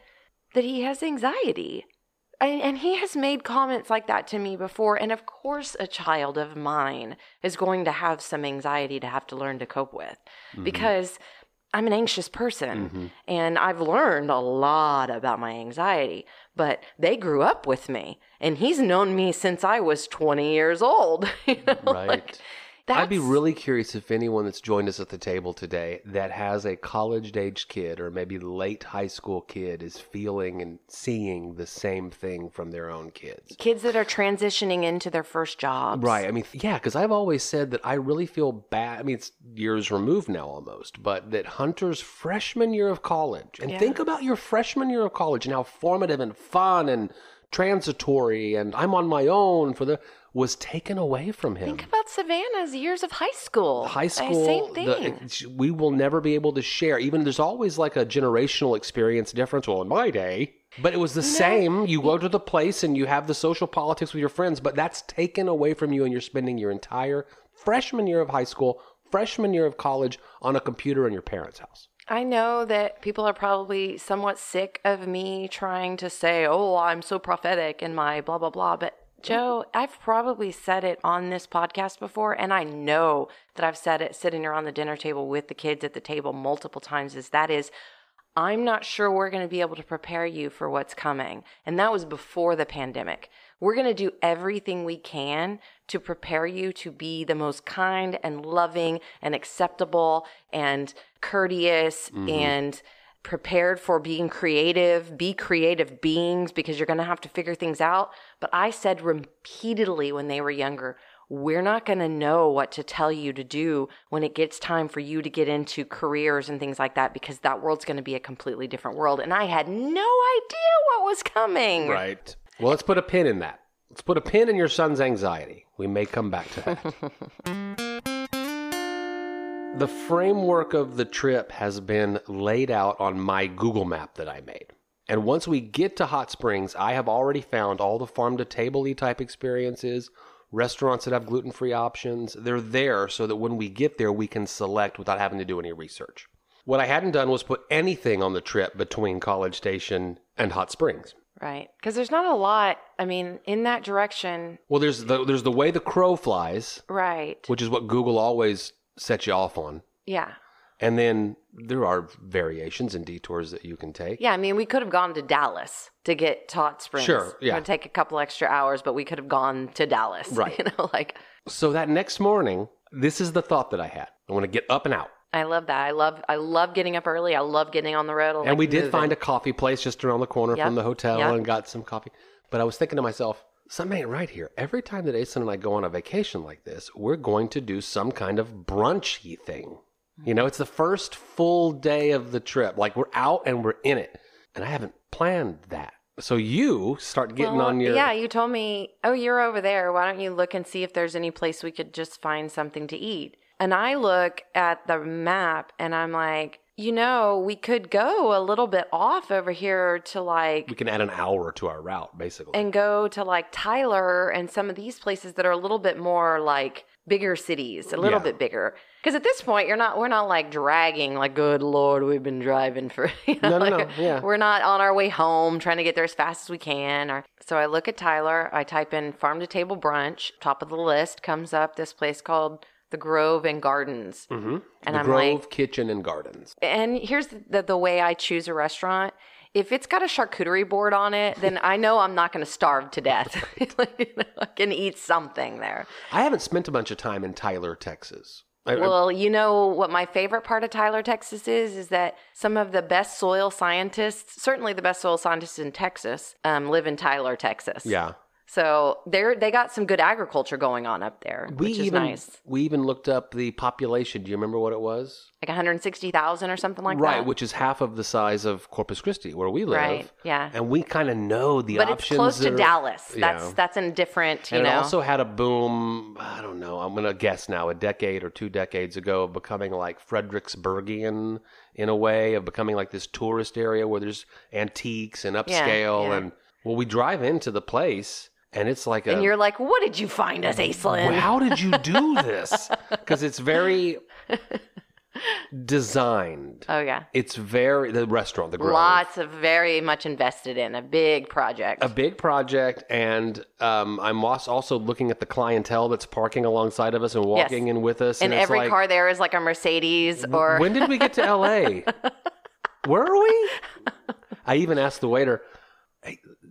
that he has anxiety. And, and he has made comments like that to me before. And of course, a child of mine is going to have some anxiety to have to learn to cope with because I'm an anxious person mm-hmm. and I've learned a lot about my anxiety. But they grew up with me and he's known me since I was 20 years old. you know, Right. like, I'd be really curious if anyone that's joined us at the table today that has a college aged kid or maybe late high school kid is feeling and seeing the same thing from their own kids. kids that are transitioning into their first jobs. Right. I mean, yeah, because I've always said that I really feel bad. I mean, it's years removed now almost, but that Hunter's freshman year of college, and Yeah. think about your freshman year of college and how formative and fun and transitory and I'm on my own for the was taken away from him. Think about Savannah's years of high school. High school, Same thing. it's- we will never be able to share. Even there's always like a generational experience difference. Well, in my day, but it was the same. You go to the place and you have the social politics with your friends, but that's taken away from you, and you're spending your entire freshman year of high school, freshman year of college on a computer in your parents' house. I know that people are probably somewhat sick of me trying to say, oh, I'm so prophetic in my blah, blah, blah. But Joe, mm-hmm. I've probably said it on this podcast before, and I know that I've said it sitting around the dinner table with the kids at the table multiple times. Is that is, I'm not sure we're going to be able to prepare you for what's coming. And that was before the pandemic. We're going to do everything we can to prepare you to be the most kind and loving and acceptable and courteous mm-hmm. and prepared for being creative, be creative beings because you're going to have to figure things out. But I said repeatedly when they were younger, we're not going to know what to tell you to do when it gets time for you to get into careers and things like that because that world's going to be a completely different world. And I had no idea what was coming. Right. Well, let's put a pin in that. Let's put a pin in your son's anxiety. We may come back to that. the framework of the trip has been laid out on my Google map that I made. And once we get to Hot Springs, I have already found all the farm to table type experiences, restaurants that have gluten free options. They're there so that when we get there, we can select without having to do any research. What I hadn't done was put anything on the trip between College Station and Hot Springs. Right. Because there's not a lot, I mean, in that direction. Well, there's the there's the way the crow flies, Right. which is what Google always sets you off on, Yeah. and then there are variations and detours that you can take. Yeah, I mean, we could have gone to Dallas to get to Hot Springs. Sure, yeah. It would take a couple extra hours, but we could have gone to Dallas. Right. You know, like, So that next morning, this is the thought that I had. I want to get up and out. I love that. I love I love getting up early. I love getting on the road. And we did moving. find a coffee place just around the corner Yep. from the hotel Yep. and got some coffee. But I was thinking to myself, something ain't right here. Every time that Asen and I go on a vacation like this, we're going to do some kind of brunchy thing. You know, it's the first full day of the trip. Like we're out and we're in it. And I haven't planned that. So you start getting Well, on your Yeah, you told me, oh, you're over there. Why don't you look and see if there's any place we could just find something to eat? And I look at the map and I'm like, you know, we could go a little bit off over here to like we can add an hour to our route, basically. and go to like Tyler and some of these places that are a little bit more like bigger cities, a little Yeah. bit bigger. Because at this point, you're not, we're not like dragging, like, good Lord, we've been driving for, you know, No, no, like, no, yeah. we're not on our way home trying to get there as fast as we can. Or so I look at Tyler, I type in farm to table brunch, top of the list comes up this place called the Grove and Gardens. hmm And the I'm Grove like, Kitchen and Gardens. and here's the, the way I choose a restaurant. If it's got a charcuterie board on it, then I know I'm not going to starve to death. Like, you know, I can eat something there. I haven't spent a bunch of time in Tyler, Texas. I- Well, you know what my favorite part of Tyler, Texas is? Is that some of the best soil scientists, certainly the best soil scientists in Texas, um, live in Tyler, Texas. yeah. So they're they got some good agriculture going on up there, We which is even nice. we even looked up the population. Do you remember what it was? Like 160,000 or something like right, that. Right, which is half of the size of Corpus Christi, where we live. Right, yeah. And we kind of know the but it's options. close to that are- Dallas. That's Yeah. that's in different, you and know. also had a boom. I don't know. I'm gonna guess now, a decade or two decades ago, of becoming like Fredericksburgian in a way of becoming like this tourist area where there's antiques and upscale. yeah. And well, we drive into the place, and it's like a and you're like, what did you find us, Aislinn? Well, how did you do this? Because it's very designed. Oh yeah, It's very the restaurant, the Grove. lots of very much invested in a big project. A big project, and um, I'm als- also looking at the clientele that's parking alongside of us and walking in with us. and it's every like, car there is like a Mercedes or When did we get to L.A.? Where are we? I even asked the waiter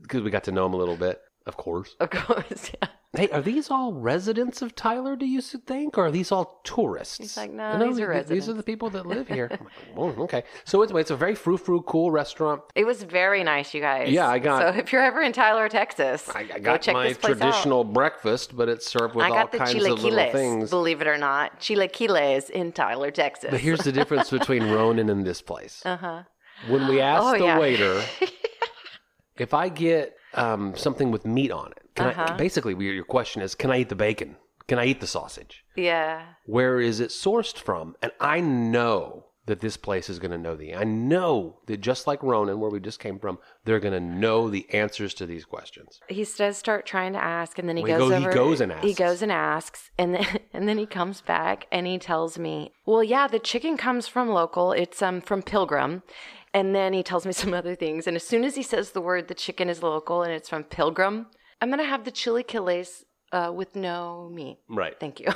because we got to know him a little bit, of course. of course. Yeah. Hey, are these all residents of Tyler? Do you think, or are these all tourists? He's like, "No, these are th- These are the people that live here. I'm like, well, okay. So it's it's a very frou frou cool restaurant. It was very nice, you guys. Yeah, I got- So if you're ever in Tyler, Texas, I, I go got check my this place traditional breakfast, but it's served with all kinds of little things. believe it or not, chilaquiles in Tyler, Texas. But here's the difference between Ronin and this place. uh huh. When we ask Oh, the yeah. waiter if I get um, something with meat on it, can I, Uh-huh. basically your your question is, can I eat the bacon? Can I eat the sausage? Yeah. Where is it sourced from? And I know that this place is going to know the. I know that just like Ronin, where we just came from, they're going to know the answers to these questions. He does start trying to ask, and then he Well, he goes go- he goes and asks. He goes and asks, and then and then he comes back and he tells me, "Well, yeah, the chicken comes from local. It's um from Pilgrim." And then he tells me some other things. And as soon as he says the word, the chicken is local and it's from Pilgrim, I'm gonna have the chilaquiles uh, with no meat. Right. Thank you.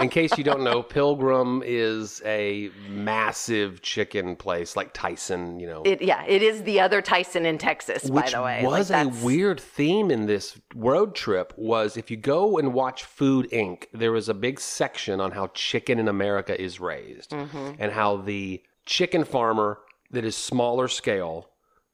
In case you don't know, Pilgrim is a massive chicken place like Tyson. You know, it, yeah, it is the other Tyson in Texas, by the way. Like, was a weird theme in this road trip was if you go and watch Food Inc., there was a big section on how chicken in America is raised Mm-hmm. and how the chicken farmer that is smaller scale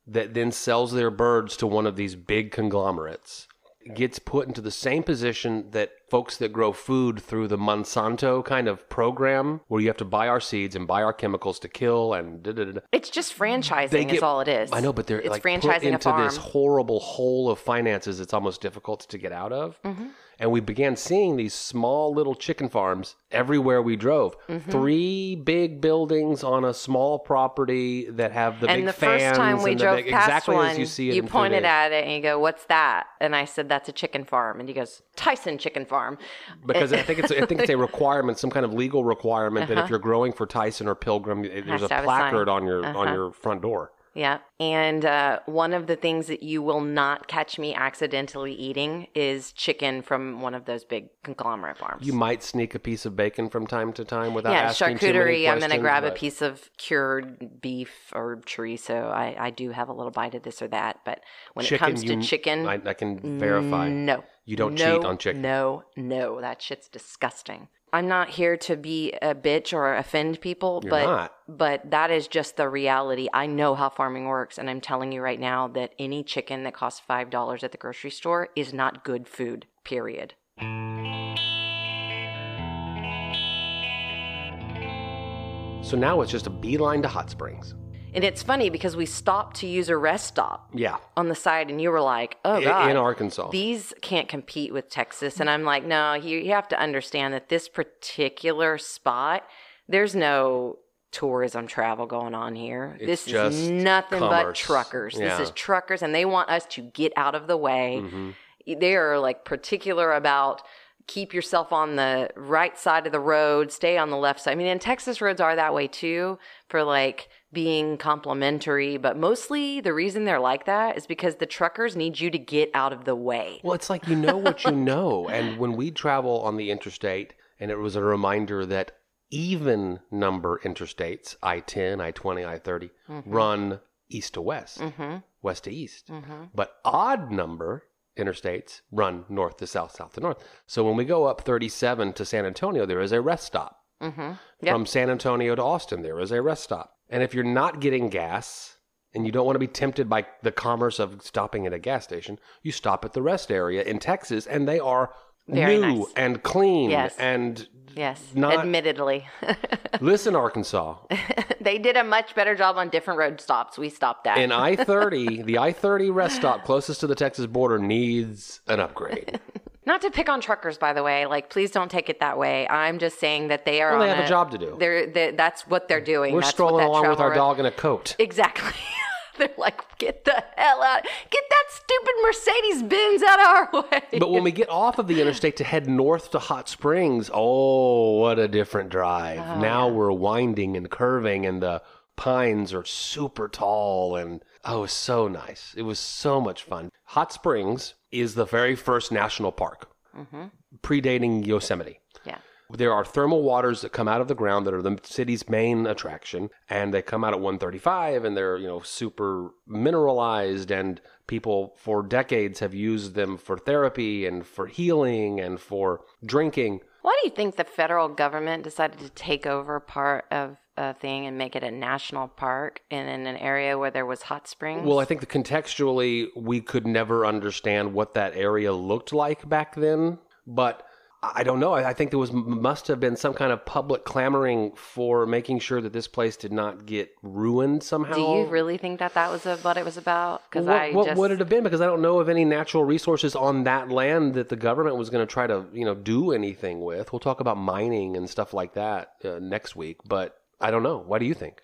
that then sells their birds to one of these big conglomerates gets put into the same position that folks that grow food through the Monsanto kind of program where you have to buy our seeds and buy our chemicals to kill and da da da. It's just franchising, is all it is. I know, but they're it's like put franchising a into this horrible hole of finances. It's almost difficult to get out of. Mm-hmm. And we began seeing these small little chicken farms everywhere we drove. Mm-hmm. Three big buildings on a small property that have the big fans and big exhaust And the first time we drove big, past exactly one, as you in pointed at it and you go, "What's that?" And I said, "That's a chicken farm." And he goes, "Tyson Chicken Farm." because I think it's I think it's a requirement, some kind of legal requirement that if you're growing for Tyson or Pilgrim, there's Uh-huh. A have a placard on your Uh-huh. on your front door. Yeah. And uh, one of the things that you will not catch me accidentally eating is chicken from one of those big conglomerate farms. You might sneak a piece of bacon from time to time without yeah, asking charcuterie. I'm going to grab a piece of cured beef or chorizo. I, I do have a little bite of this or that. But when it comes to you- chicken, I, I can verify. no. You don't no, cheat on chicken. No, no. That shit's disgusting. I'm not here to be a bitch or offend people, You're but not. but that is just the reality. I know how farming works, and I'm telling you right now that any chicken that costs five dollars at the grocery store is not good food. Period. So now it's just a beeline to Hot Springs. And it's funny because we stopped to use a rest stop Yeah. on the side, and you were like, "Oh God, in Arkansas. these can't compete with Texas." And I'm like, "No, you, you have to understand that this particular spot, there's no tourism travel going on here. It's this is nothing but truckers. Yeah. This is truckers, and they want us to get out of the way. Mhm. They are like particular about." Keep yourself on the right side of the road, stay on the left side. I mean, and Texas roads are that way too for like being complimentary, but mostly the reason they're like that is because the truckers need you to get out of the way. Well, it's like you know what you know. And when we travel on the interstate, and it was a reminder that even number interstates, I 10, I 20, I 30, run east to west, Mm-hmm. west to east. Mm-hmm. But odd number interstates run north to south, south to north. So when we go up 37 to San Antonio, there is a rest stop. Mm-hmm. Yep. From San Antonio to Austin, there is a rest stop. And if you're not getting gas and you don't want to be tempted by the commerce of stopping at a gas station, you stop at the rest area in Texas and they are Very new nice. and clean Yes. and Yes, Not- admittedly. listen Arkansas they did a much better job on different road stops. We stopped at. in I-30 the I-30 rest stop closest to the Texas border needs an upgrade Not to pick on truckers, by the way. Like, please don't take it that way. I'm just saying that they are. Well, they have a job to do. They're, they that's what they're doing. we're That's what strolling along with our road- dog in a coat Exactly. they're like, get the hell out! Get that stupid Mercedes Benz out of our way. But when we get off of the interstate to head north to Hot Springs, oh, what a different drive. Oh, now we're winding and curving, and the pines are super tall. And oh, it was so nice. It was so much fun. Hot Springs is the very first national park, mm-hmm. predating Yosemite. yeah. There are thermal waters that come out of the ground that are the city's main attraction, and they come out at 135, and they're you know super mineralized, and people for decades have used them for therapy and for healing and for drinking. Why do you think the federal government decided to take over part of a thing and make it a national park and in an area where there was hot springs? Well, I think that contextually we could never understand what that area looked like back then, but I don't know. I I think there was must have been some kind of public clamoring for making sure that this place did not get ruined somehow. do you really think that that was a, what it was about? Because what, I what just would it have been? Because I don't know of any natural resources on that land that the government was going to try to, you know, do anything with. We'll talk about mining and stuff like that uh, next week, but I don't know. What do you think?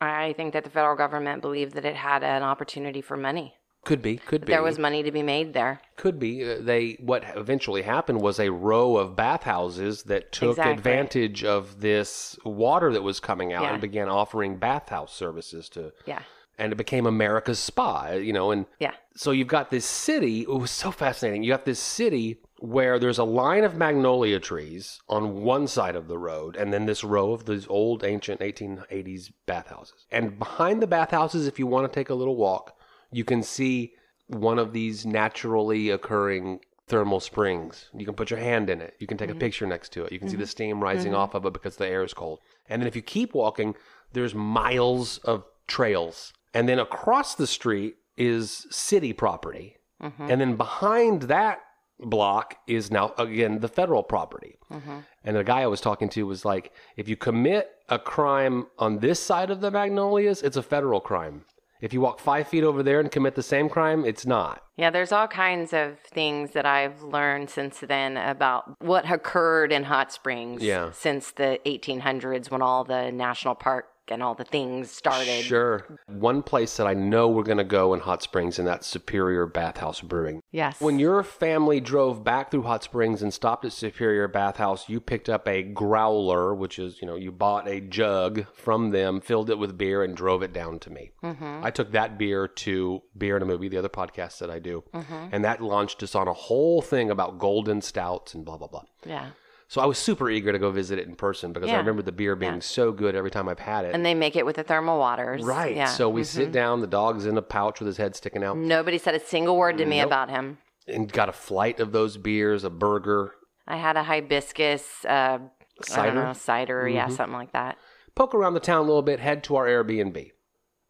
I think that the federal government believed that it had an opportunity for money. Could be, could be. There was money to be made there. could be. Uh, they what eventually happened was a row of bathhouses that took Exactly. advantage of this water that was coming out Yeah. and began offering bathhouse services to Yeah. And it became America's spa, you know, and Yeah. so you've got this city. It was so fascinating. You got this city where there's a line of magnolia trees on one side of the road, and then this row of these old, ancient 1880s bathhouses. And behind the bathhouses, if you want to take a little walk, you can see one of these naturally occurring thermal springs. You can put your hand in it. You can take a mm-hmm. picture next to it. You can see the mm-hmm. steam rising mm-hmm. off of it because the air is cold. And then if you keep walking, there's miles of trails. And then across the street is city property. Mm-hmm. And then behind that block is now again the federal property. Mm-hmm. And the guy I was talking to was like, if you commit a crime on this side of the magnolias, it's a federal crime. If you walk five feet over there and commit the same crime, it's not. Yeah, there's all kinds of things that I've learned since then about what occurred in Hot Springs Yeah. since the 1800s when all the national park and all the things started. Sure. One place that I know we're going to go in Hot Springs, and that's Superior Bathhouse Brewing. Yes. When your family drove back through Hot Springs and stopped at Superior Bathhouse, you picked up a growler, which is, you know, you bought a jug from them, filled it with beer, and drove it down to me. Mm-hmm. I took that beer to Beer in a Movie, the other podcast that I do, mm-hmm. and that launched us on a whole thing about golden stouts and blah, blah, blah. yeah. So I was super eager to go visit it in person because I remember the beer being Yeah. so good every time I've had it. And they make it with the thermal waters. right. Yeah. So we sit down, the dog's in a pouch with his head sticking out, Nobody said a single word to me about him. and got a flight of those beers, a burger. I had a hibiscus uh, I cider. don't know, cider, yeah, Mm-hmm. something like that. Poke around the town a little bit, head to our Airbnb.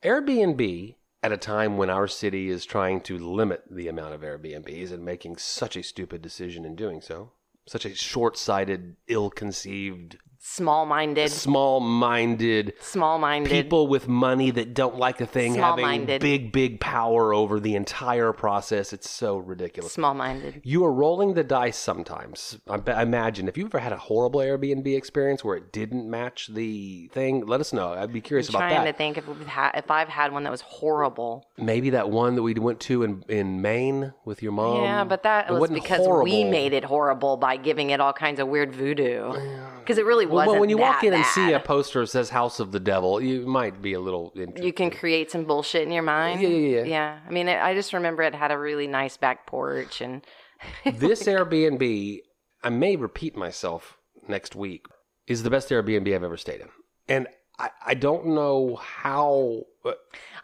Airbnb, at a time when our city is trying to limit the amount of Airbnbs and making such a stupid decision in doing so, such a short sighted, ill conceived, Small minded, small minded, small minded. people with money that don't like a thing having Small-minded. big, big power over the entire process. It's so ridiculous. Small minded. You are rolling the dice sometimes. I be- imagine if you've ever had a horrible Airbnb experience where it didn't match the thing, let us know. I'd be curious about that. Trying that. to think if we've had, if I've had one that was horrible. Maybe that one that we went to in, in Maine with your mom. yeah, but that It was wasn't because we horrible. made it horrible by giving it all kinds of weird voodoo. Because it really Well, well, when you walk in and see a poster that says "House of the Devil," you might be a little. You can create some bullshit in your mind. Yeah, yeah, yeah. Yeah, I mean, I just remember it had a really nice back porch, and this Airbnb, I may repeat myself next week, is the best Airbnb I've ever stayed in, and I, I don't know how. uh,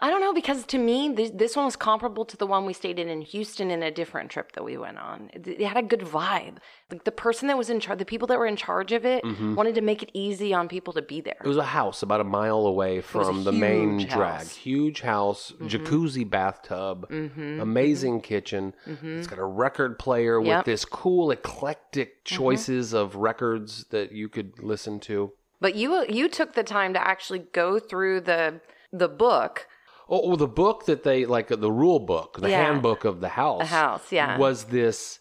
I don't know because to me this, this one was comparable to the one we stayed in in Houston in a different trip that we went on. It, it had a good vibe. Like the person that was in charge, the people that were in charge of it, Mm-hmm. wanted to make it easy on people to be there. It was a house about a mile away from the main drag. house. Mm-hmm. Huge house, jacuzzi bathtub, amazing kitchen. It's got a record player with Mm-hmm. This cool, eclectic choices of records that you could listen to. But you you took the time to actually go through the the book. Oh, oh, the book that they like, the rule book, the Yeah. handbook of the house. The house, yeah. was this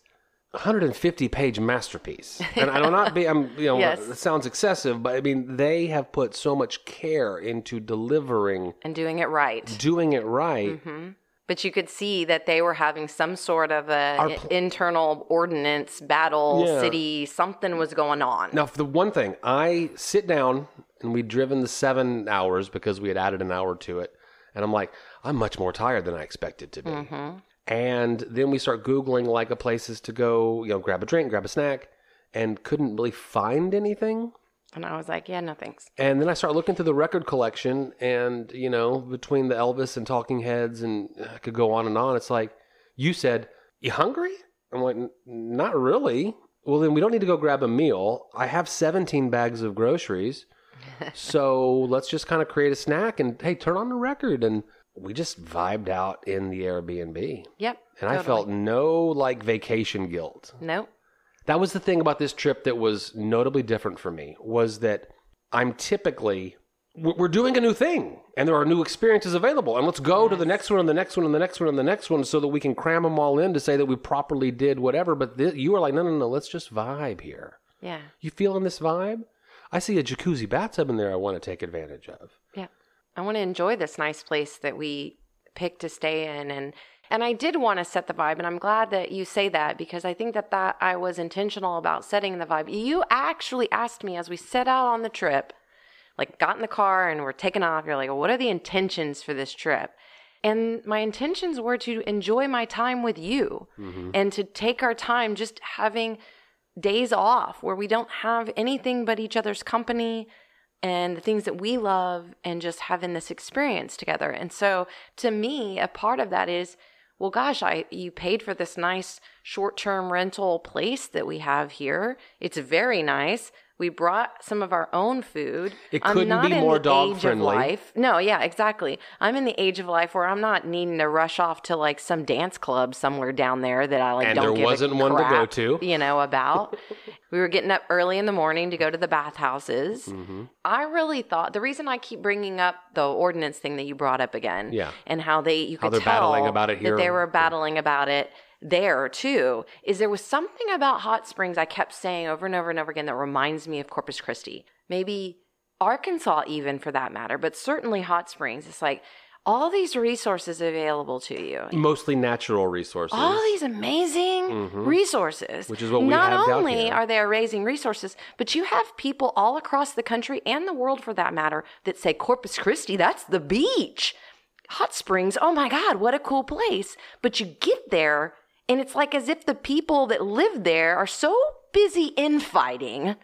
150 page masterpiece. And I'm not be, I'm, you know, Yes. it sounds excessive, but I mean, they have put so much care into delivering, and doing it right. doing it right. Mm-hmm. But you could see that they were having some sort of a pl- internal ordinance battle, Yeah. city, something was going on. Now, for the one thing, I sit down and we'd driven the seven hours because we had added an hour to it. And I'm like, I'm much more tired than I expected to be. Mm-hmm. And then we start Googling like a places to go, you know, grab a drink, grab a snack, and couldn't really find anything. And I was like, yeah, no thanks. And then I start looking through the record collection, and you know, between the Elvis and Talking Heads, and I could go on and on. It's like you said, "You hungry?" I'm like, "Not really." Well, then we don't need to go grab a meal. I have 17 bags of groceries, so let's just kind of create a snack and hey, turn on the record. And we just vibed out in the Airbnb, Yep. and I felt no like vacation guilt. Nope. That was the thing about this trip that was notably different for me was that I'm typically we're doing a new thing and there are new experiences available and let's go to the next one and the next one and the next one and the next one so that we can cram them all in to say that we properly did whatever but thi- you were like no no no let's just vibe here Yeah. you feeling this vibe i see a jacuzzi bathtub in there i want to take advantage of Yeah. I want to enjoy this nice place that we picked to stay in and and I did want to set the vibe and I'm glad that you say that because I think that that I was intentional about setting the vibe. You actually asked me as we set out on the trip, like got in the car and we're taking off, you're like, "What are the intentions for this trip?" And my intentions were to enjoy my time with you mm-hmm. and to take our time just having days off where we don't have anything but each other's company and the things that we love and just having this experience together. And so to me, a part of that is, well gosh, I you paid for this nice short-term rental place that we have here. It's very nice. We brought some of our own food. It I'm couldn't be in more the dog age of friendly. life. No, yeah, exactly. I'm in the age of life where I'm not needing to rush off to like some dance club somewhere down there that I like And don't there give a wasn't one to go to. You know about. we were getting up early in the morning to go to the bathhouses. Mm-hmm. I really thought the reason I keep bringing up the ordinance thing that you brought up again, Yeah. and how they you How could tell battling about it here. that they were battling about it there too is there was something about hot springs i kept saying over and over and over again that reminds me of corpus christi maybe arkansas even for that matter but certainly hot springs it's like all these resources available to you. Mostly natural resources. All these amazing resources. Mm-hmm. Which is what we not have only are they raising resources but you have people all across the country and the world for that matter that say corpus christi that's the beach. Hot springs oh my god what a cool place. But you get there and it's like as if the people that live there are so busy infighting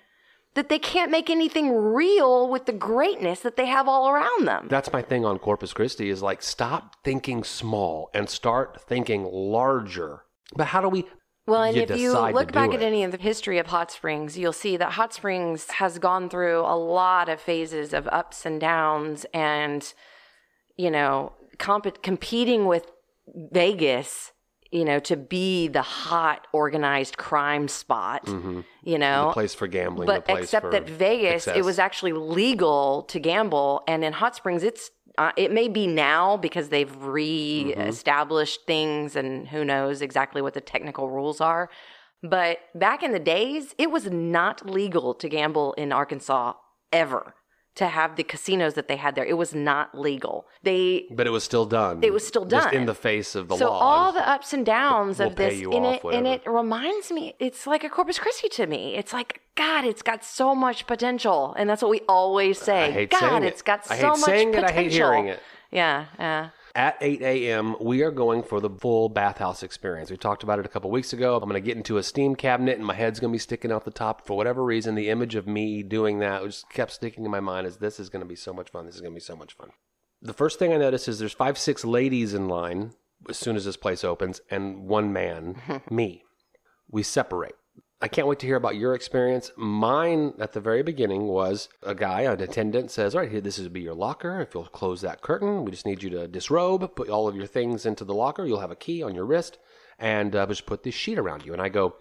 that they can't make anything real with the greatness that they have all around them that's my thing on Corpus Christi is like stop thinking small and start thinking larger. But how do we Well, and you if you look back do at any of the history of Hot Springs, you'll see that Hot Springs has gone through a lot of phases of ups and downs and, you know, comp- competing with Vegas, you know, to be the hot organized crime spot, you know. Mm-hmm. the place for gambling, but except that Vegas, it was actually legal to gamble, and in Hot Springs, it's uh, it may be now because they've re-established things, and who knows exactly what the technical rules are. But back in the days, it was not legal to gamble in Arkansas ever. To have the casinos that they had there, it was not legal. They but it was still done. It was still Just done. in the face of the so law. all the ups and downs We'll of this, and off, it and it reminds me, it's like a Corpus Christi to me. It's like God, it's got so much potential, and that's what we always say. God, it. it's got I so hate much saying it, I potential. hate hearing it. Yeah, yeah. At 8 a.m., we are going for the full bathhouse experience. We talked about it a couple weeks ago. I'm going to get into a steam cabinet, and my head's going to be sticking out the top. For whatever reason, the image of me doing that just kept sticking in my mind as this is going to be so much fun. This is going to be so much fun. The first thing I notice is there's five, six ladies in line as soon as this place opens, and one man, mm-hmm. me. We separate. I can't wait to hear about your experience. Mine at the very beginning was a guy, an attendant says, All right, here, this is be your locker. If you'll close that curtain, we just need you to disrobe, put all of your things into the locker. You'll have a key on your wrist, and uh, just put this sheet around you. And I go,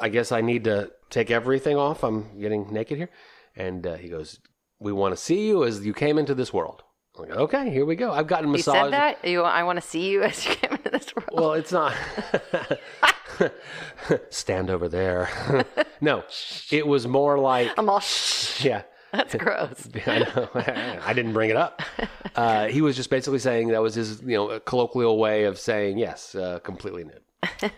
I guess I need to take everything off. I'm getting naked here. And uh, he goes, We want to see you as you came into this world. I'm like, okay, here we go. I've gotten You massage. said that. You, I want to see you as you came into this world. Well, it's not. Stand over there. no, it was more like, I'm all shh. yeah. That's gross. I know. I didn't bring it up. Uh, he was just basically saying that was his, you know, colloquial way of saying yes, uh, completely nude.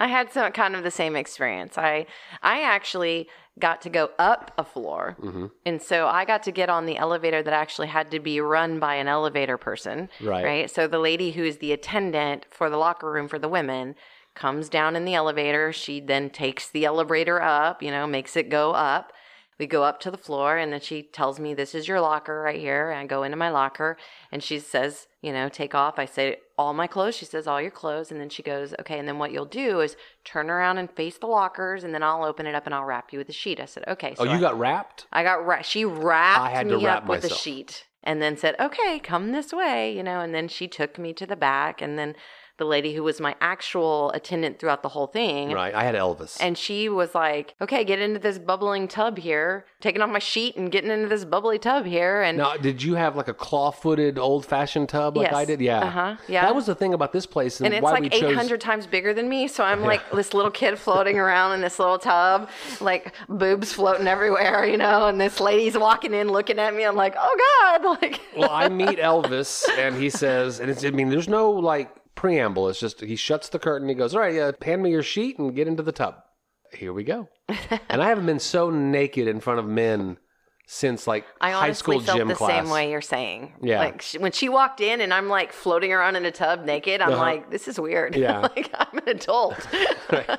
I had some kind of the same experience. I I actually got to go up a floor, Mm-hmm. and so I got to get on the elevator that actually had to be run by an elevator person. Right. Right. So the lady who is the attendant for the locker room for the women comes down in the elevator. She then takes the elevator up. You know, makes it go up. We go up to the floor, and then she tells me, This is your locker right here. And I go into my locker, and she says, You know, take off. I say, All my clothes. She says, All your clothes. And then she goes, Okay. And then what you'll do is turn around and face the lockers, and then I'll open it up and I'll wrap you with a sheet. I said, Okay. Oh, So you I, got wrapped? I got wrapped. She wrapped I had to me wrap up with a sheet and then said, Okay, come this way, you know. And then she took me to the back, and then the lady who was my actual attendant throughout the whole thing. Right. I had Elvis. And she was like, okay, get into this bubbling tub here, taking off my sheet and getting into this bubbly tub here. And now, did you have like a claw-footed, old-fashioned tub like Yes. I did? Yeah. Uh-huh. Yeah. That was the thing about this place, and, and it's why like we chose. 800 times bigger than me. So I'm like this little kid floating around in this little tub, like boobs floating everywhere, you know, and this lady's walking in looking at me. I'm like, oh God. Like, well, I meet Elvis, and he says, and it's, I mean, there's no like preamble. It's just he shuts the curtain. He goes, "All right, yeah, hand me your sheet and get into the tub." Here we go. and I haven't been so naked in front of men since like I high honestly school felt gym the class. same way you're saying. Yeah. Like sh- when she walked in and I'm like floating around in a tub naked, I'm Uh-huh. like, this is weird. Yeah. like I'm an adult.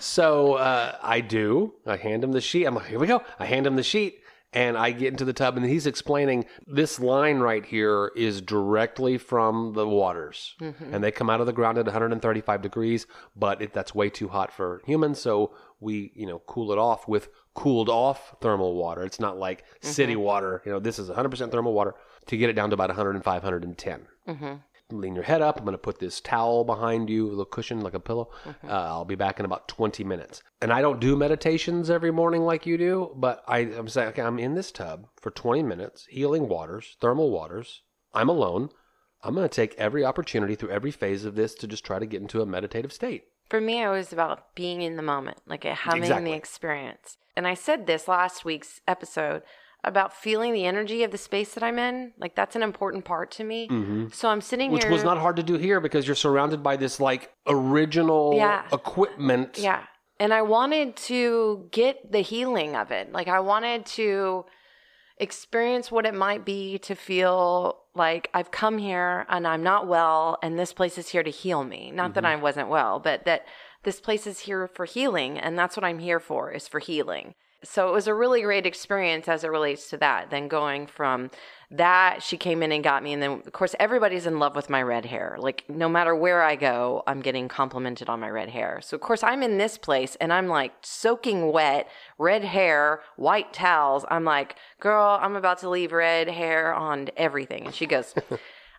So uh, I do. I hand him the sheet. I'm like, here we go. I hand him the sheet. And I get into the tub, and he's explaining this line right here is directly from the waters, mm-hmm. and they come out of the ground at 135 degrees. But it, that's way too hot for humans, so we, you know, cool it off with cooled off thermal water. It's not like city mm-hmm. water. You know, this is 100% thermal water to get it down to about 105, 110 mm-hmm. Lean your head up. I'm going to put this towel behind you, a little cushion like a pillow. Uh, I'll be back in about 20 minutes. And I don't do meditations every morning like you do, but I, I'm saying, okay, I'm in this tub for 20 minutes, healing waters, thermal waters. I'm alone. I'm going to take every opportunity through every phase of this to just try to get into a meditative state. For me, it was about being in the moment, like having Exactly. the experience. And I said this last week's episode about feeling the energy of the space that I'm in. Like that's an important part to me. So I'm sitting Mm-hmm. Which here. was not hard to do here because you're surrounded by this like original Yeah. equipment. Yeah. And I wanted to get the healing of it. Like I wanted to experience what it might be to feel like I've come here and I'm not well and this place is here to heal me. Not that I wasn't well, but that this place is here for healing and that's what I'm here for is for healing. So it was a really great experience as it relates to that. Then going from that, she came in and got me. And then, of course, everybody's in love with my red hair. Like, no matter where I go, I'm getting complimented on my red hair. So, of course, I'm in this place and I'm like soaking wet, red hair, white towels. I'm like, girl, I'm about to leave red hair on everything. And she goes,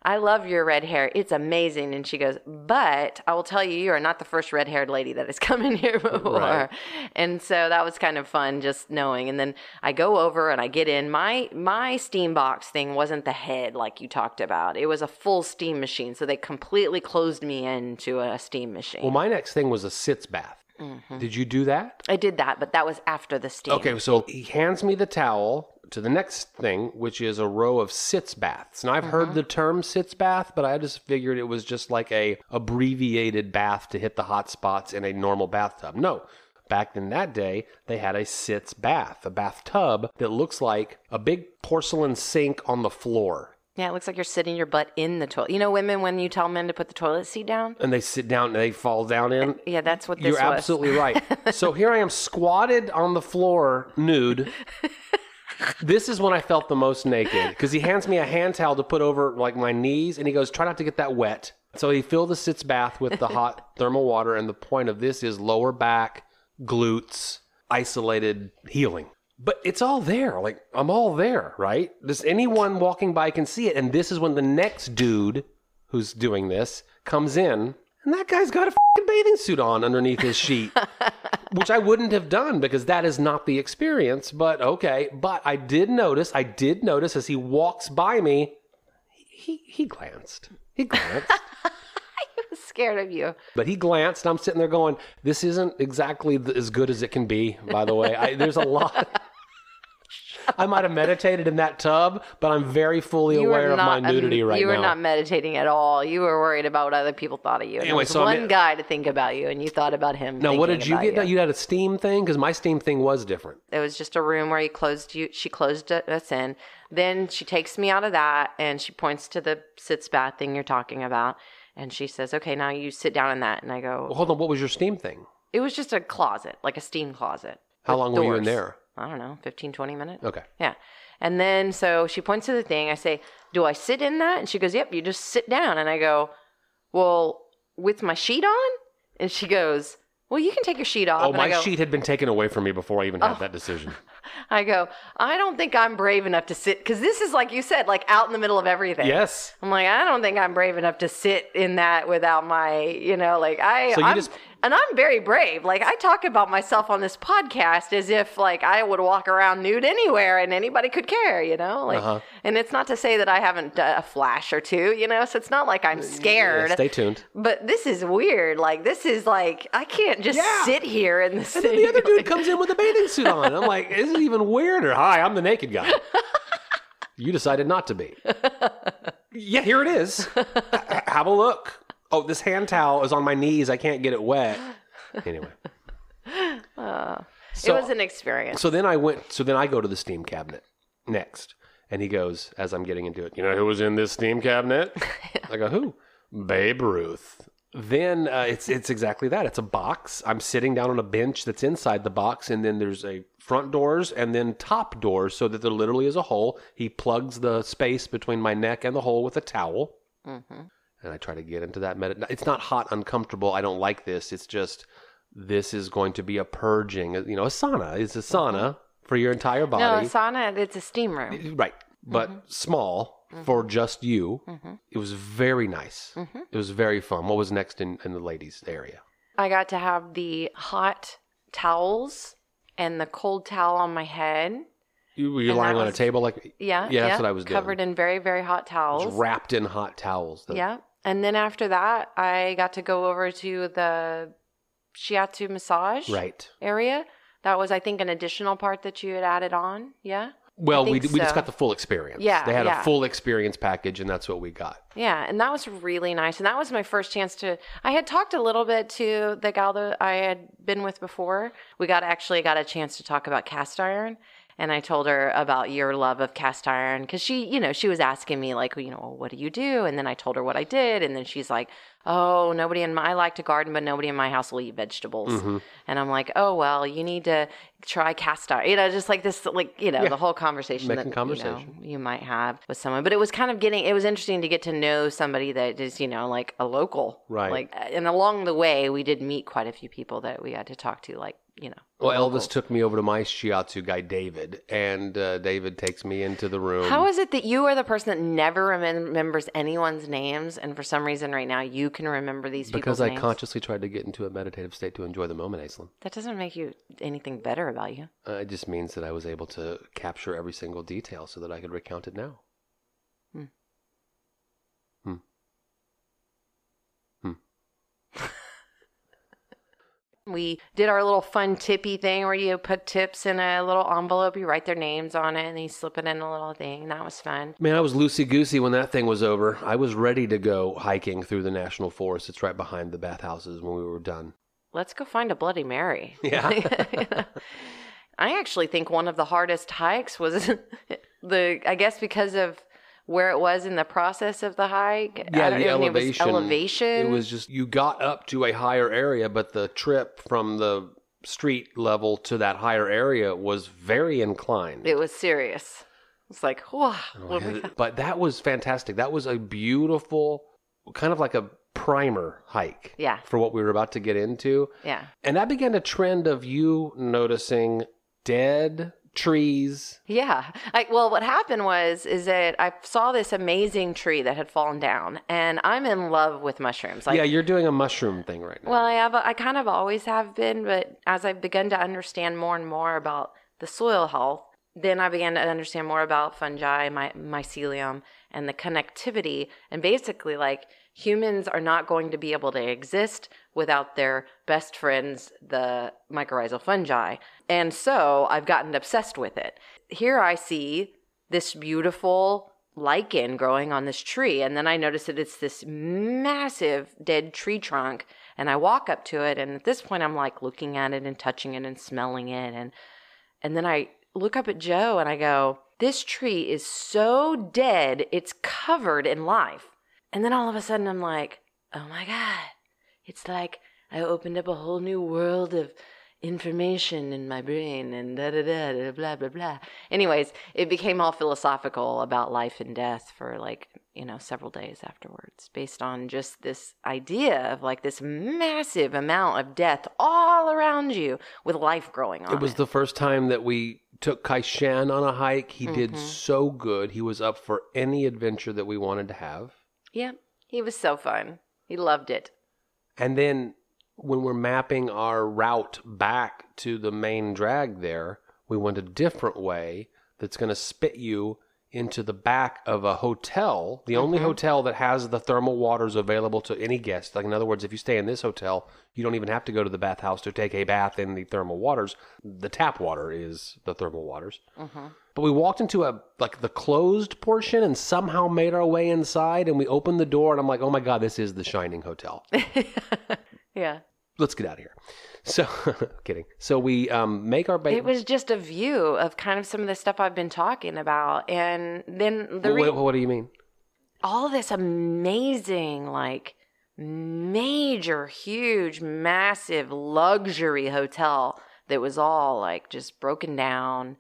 I love your red hair. It's amazing. And she goes, But I will tell you, you are not the first red haired lady that has come in here before. Right. And so that was kind of fun just knowing. And then I go over and I get in. My my steam box thing wasn't the head like you talked about. It was a full steam machine. So they completely closed me into a steam machine. Well, my next thing was a sitz bath. Mm-hmm. Did you do that? I did that, but that was after the steam. Okay, so he hands me the towel to the next thing, which is a row of sitz baths. Now I've heard mm-hmm. the term sitz bath, but I just figured it was just like a abbreviated bath to hit the hot spots in a normal bathtub. No. Back in that day, they had a sitz bath, a bathtub that looks like a big porcelain sink on the floor. Yeah, it looks like you're sitting your butt in the toilet. You know, women when you tell men to put the toilet seat down. And they sit down and they fall down in. Yeah, that's what this is. You're was. absolutely right. so here I am squatted on the floor, nude. this is when I felt the most naked because he hands me a hand towel to put over like my knees, and he goes, "Try not to get that wet." So he filled the sitz bath with the hot thermal water, and the point of this is lower back, glutes, isolated healing. But it's all there. Like I'm all there, right? Does anyone walking by can see it? And this is when the next dude who's doing this comes in, and that guy's got a fing bathing suit on underneath his sheet, which I wouldn't have done because that is not the experience. But okay, but I did notice. I did notice as he walks by me, he he glanced. He glanced. I was scared of you. But he glanced. I'm sitting there going, "This isn't exactly as good as it can be." By the way, I, there's a lot. I might have meditated in that tub, but I'm very fully You aware were of my nudity um, right now. You were now. not meditating at all. You were worried about what other people thought of you. And there Anyway, was so I one mean- guy to think about you, and you thought about him. now, what did you get? You. had a steam thing because my steam thing was different. It was just a room where he closed you. She closed us in. Then she takes me out of that, and she points to the sitz bath thing you're talking about, and she says, "Okay, now you sit down in that." And I go, Well, hold on. What was your steam thing? "It was just a closet, like a steam closet." How with long were you in there? I don't know, 15, 20 minutes. Okay. Yeah. And then so she points to the thing. I say, Do I sit in that? And she goes, Yep, you just sit down. And I go, Well, with my sheet on? And she goes, Well, you can take your sheet off. Oh, and my I go, sheet had been taken away from me before I even had Oh. that decision. I go, I don't think I'm brave enough to sit because this is like you said, like out in the middle of everything. Yes. I'm like, I don't think I'm brave enough to sit in that without my, you know, like I, So you I'm, just- and I'm very brave. Like I talk about myself on this podcast as if like I would walk around nude anywhere and anybody could care, you know, like, Uh-huh. and it's not to say that I haven't done a flash or two, you know, so it's not like I'm scared. Yeah, stay tuned. but this is weird. Like this is like I can't just Yeah. sit here in this And then the other dude comes in with a bathing suit on. I'm like, is it even weirder? Hi, I'm the naked guy. You decided not to be. Yeah, here it is. H- Have a look. Oh, this hand towel is on my knees. I can't get it wet. Anyway. Uh, so- it was an experience. So then I went. So then I go to the steam cabinet next, and he goes as I'm getting into it. You know who was in this steam cabinet? I go who? Babe Ruth. Then uh, it's it's exactly that. It's a box. I'm sitting down on a bench that's inside the box, and then there's a front doors and then top doors, so that there literally is a hole. He plugs the space between my neck and the hole with a towel, mm-hmm. and I try to get into that. Med- it's not hot, uncomfortable. I don't like this. It's just this is going to be a purging. You know, a sauna is a sauna for your entire no, body. a sauna. It's a steam room. Right. But small Mm-hmm. for just you. Mm-hmm. It was very nice. Mm-hmm. It was very fun. What was next in, in the ladies' area? I got to have the hot towels and the cold towel on my head. You, were you lying on a table like Yeah, Yeah, that's what I was doing. Covered in very, very hot towels. just wrapped in hot towels? The- Yeah, and then after that, I got to go over to the shiatsu massage Right. area. That was, I think, an additional part that you had added on. Yeah, Well, we, think we just got the full experience. Yeah, They had yeah. a full experience package, and that's what we got. yeah, and that was really nice. And that was my first chance to. I had talked a little bit to the gal that I had been with before. We got actually got a chance to talk about cast iron. And I told her about your love of cast iron because she, you know, she was asking me like, you know, what do you do? And then I told her what I did, and then she's like, oh, nobody in my I like to garden, but nobody in my house will eat vegetables. Mm-hmm. And I'm like, oh well, you need to try cast iron. You know, just like this, like you know, the whole conversation Making that conversation. You, know, you might have with someone. But it was kind of getting. It was interesting to get to know somebody that is, you know, like a local, Right. Like, and along the way, we did meet quite a few people that we had to talk to, like you know. Well, locals. Elvis took me over to my shiatsu guy, David, and uh, David takes me into the room. How is it that you are the person that never remem- remembers anyone's names, and for some reason right now you can remember these people? because I names? consciously tried to get into a meditative state to enjoy the moment, Aislinn. That doesn't make you anything better about you. Uh, it just means that I was able to capture every single detail so that I could recount it now. We did our little fun tippy thing where you put tips in a little envelope, you write their names on it, and then you slip it in a little thing. That was fun. Man, I was loosey goosey when that thing was over. I was ready to go hiking through the national forest. It's right behind the bathhouses when we were done. Let's go find a Bloody Mary. Yeah. I actually think one of the hardest hikes was the, I guess because of where it was in the process of the hike. Yeah, the know, it was elevation. elevation. It was just you got up to a higher area, but the trip from the street level to that higher area was very inclined. It was serious. It's like, wow. Oh, but that was fantastic. That was a beautiful, kind of like a primer hike. Yeah. For what we were about to get into. Yeah. And that began a trend of you noticing dead trees. Yeah. I, well, what happened was is that I saw this amazing tree that had fallen down, and I'm in love with mushrooms. Like, yeah, you're doing a mushroom thing right now. Well, I have. I kind of always have been, but as I've begun to understand more and more about the soil health, then I began to understand more about fungi, my mycelium, and the connectivity. And basically, like humans are not going to be able to exist without their best friends, the mycorrhizal fungi. And so I've gotten obsessed with it. Here I see this beautiful lichen growing on this tree and then i notice that it's this massive dead tree trunk and i walk up to it and at this point i'm like looking at it and touching it and smelling it and and then i look up at joe and i go this tree is so dead it's covered in life and then all of a sudden i'm like oh my god it's like i opened up a whole new world of information in my brain and da da da da blah blah blah. Anyways, it became all philosophical about life and death for like, you know, several days afterwards, based on just this idea of like this massive amount of death all around you with life growing on. it was the first time that we took Kai Shan on a hike. He did Mm-hmm. so good. He was up for any adventure that we wanted to have. Yeah. He was so fun. He loved it. And then when we're mapping our route back to the main drag there, we went a different way that's going to spit you into the back of a hotel, the only mm-hmm. hotel that has the thermal waters available to any guest. Like in other words, if you stay in this hotel, you don't even have to go to the bathhouse to take a bath in the thermal waters. The tap water is the thermal waters. Mm-hmm. But we walked into a like the closed portion and somehow made our way inside and we opened the door and I'm like, "Oh my god, this is the Shining Hotel." Yeah. Let's get out of here. So, kidding. So we um, make our bait. It was just a view of kind of some of the stuff I've been talking about. And then the re- wh- what do you mean? all this amazing, like major, huge, massive luxury hotel that was all like just broken down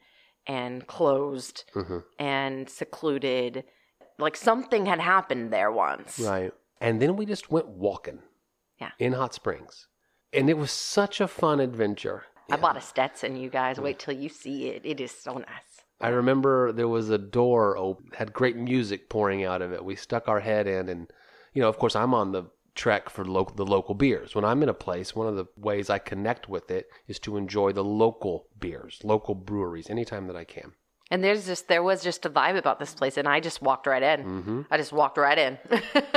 and closed Mhm. and secluded. Like something had happened there once. Right. And then we just went walking. Yeah. In Hot Springs, and it was such a fun adventure. I bought a Stetson, you guys. Wait till you see it. It is so nice. I remember there was a door open, had great music pouring out of it. We stuck our head in, and you know, of course, I'm on the trek for local, the local beers. When I'm in a place, one of the ways I connect with it is to enjoy the local beers, local breweries, anytime that I can. And there's just there was just a vibe about this place, and I just walked right in. Mm-hmm. I just walked right in,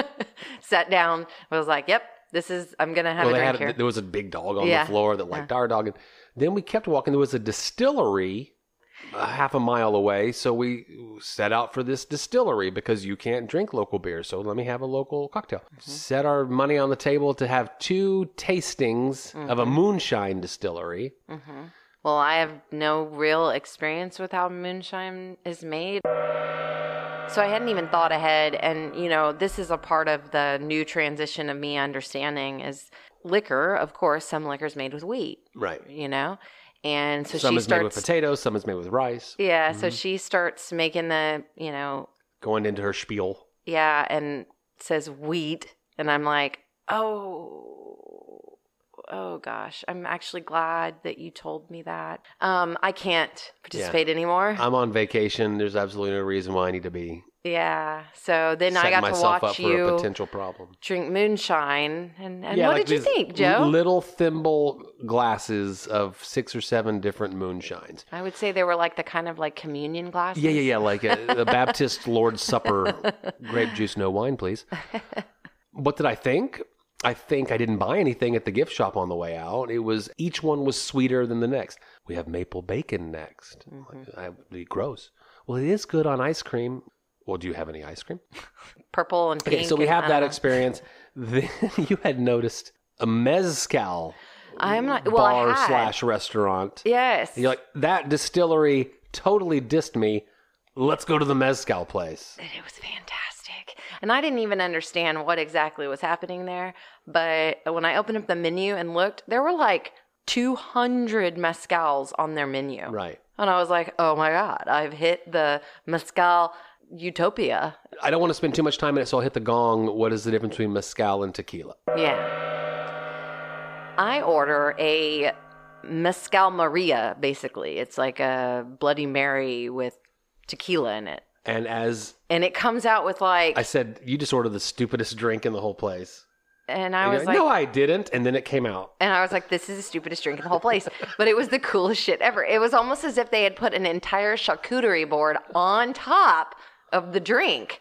sat down. I was like, "Yep, this is. I'm gonna have well, a drink had here." there was a big dog on Yeah. the floor that liked our dog, and then we kept walking. There was a distillery a half a mile away, so we set out for this distillery because you can't drink local beer. So let me have a local cocktail. Mm-hmm. Set our money on the table to have two tastings of Mm-hmm. a moonshine distillery. Well, I have no real experience with how moonshine is made. So I hadn't even thought ahead. And, you know, this is a part of the new transition of me understanding is liquor, of course, some liquor's made with wheat, Right. you know? And so some she is made with potatoes, some is made with rice. yeah, so mm-hmm. she starts making the, you know, Going into her spiel. yeah, and says wheat. And I'm like, oh, oh gosh, I'm actually glad that you told me that. Um, I can't participate anymore. I'm on vacation. There's absolutely no reason why I need to be yeah. So then I got to watch up for a you potential problem. drink moonshine. And, and Yeah, what like did you think, Joe? Little thimble glasses of six or seven different moonshines. I would say they were like the kind of like communion glasses. Yeah, yeah, yeah, like a, a Baptist Lord's Supper, grape juice, no wine, please. What did I think? I think I didn't buy anything at the gift shop on the way out. It was each one was sweeter than the next. We have maple bacon next. Mm-hmm. I be gross. Well, it is good on ice cream. Well, do you have any ice cream? Purple and pink. Okay, so we have that experience. Then you had noticed a mezcal I'm not. Well, bar I had. slash restaurant. Yes. You're like that distillery totally dissed me. Let's go to the mezcal place. it was fantastic. And I didn't even understand what exactly was happening there. But when I opened up the menu and looked, there were like 200 mezcals on their menu. Right. And I was like, oh my God, I've hit the mezcal utopia. I don't want to spend too much time in it, so I'll hit the gong. What is the difference between mezcal and tequila? Yeah. I order a mezcal Maria, basically. It's like a Bloody Mary with tequila in it. And as And it comes out with like, I said, you just ordered the stupidest drink in the whole place. and I And was like, no, I didn't. And then it came out. And I was like, this is the stupidest drink in the whole place. But it was the coolest shit ever. It was almost as if they had put an entire charcuterie board on top of the drink.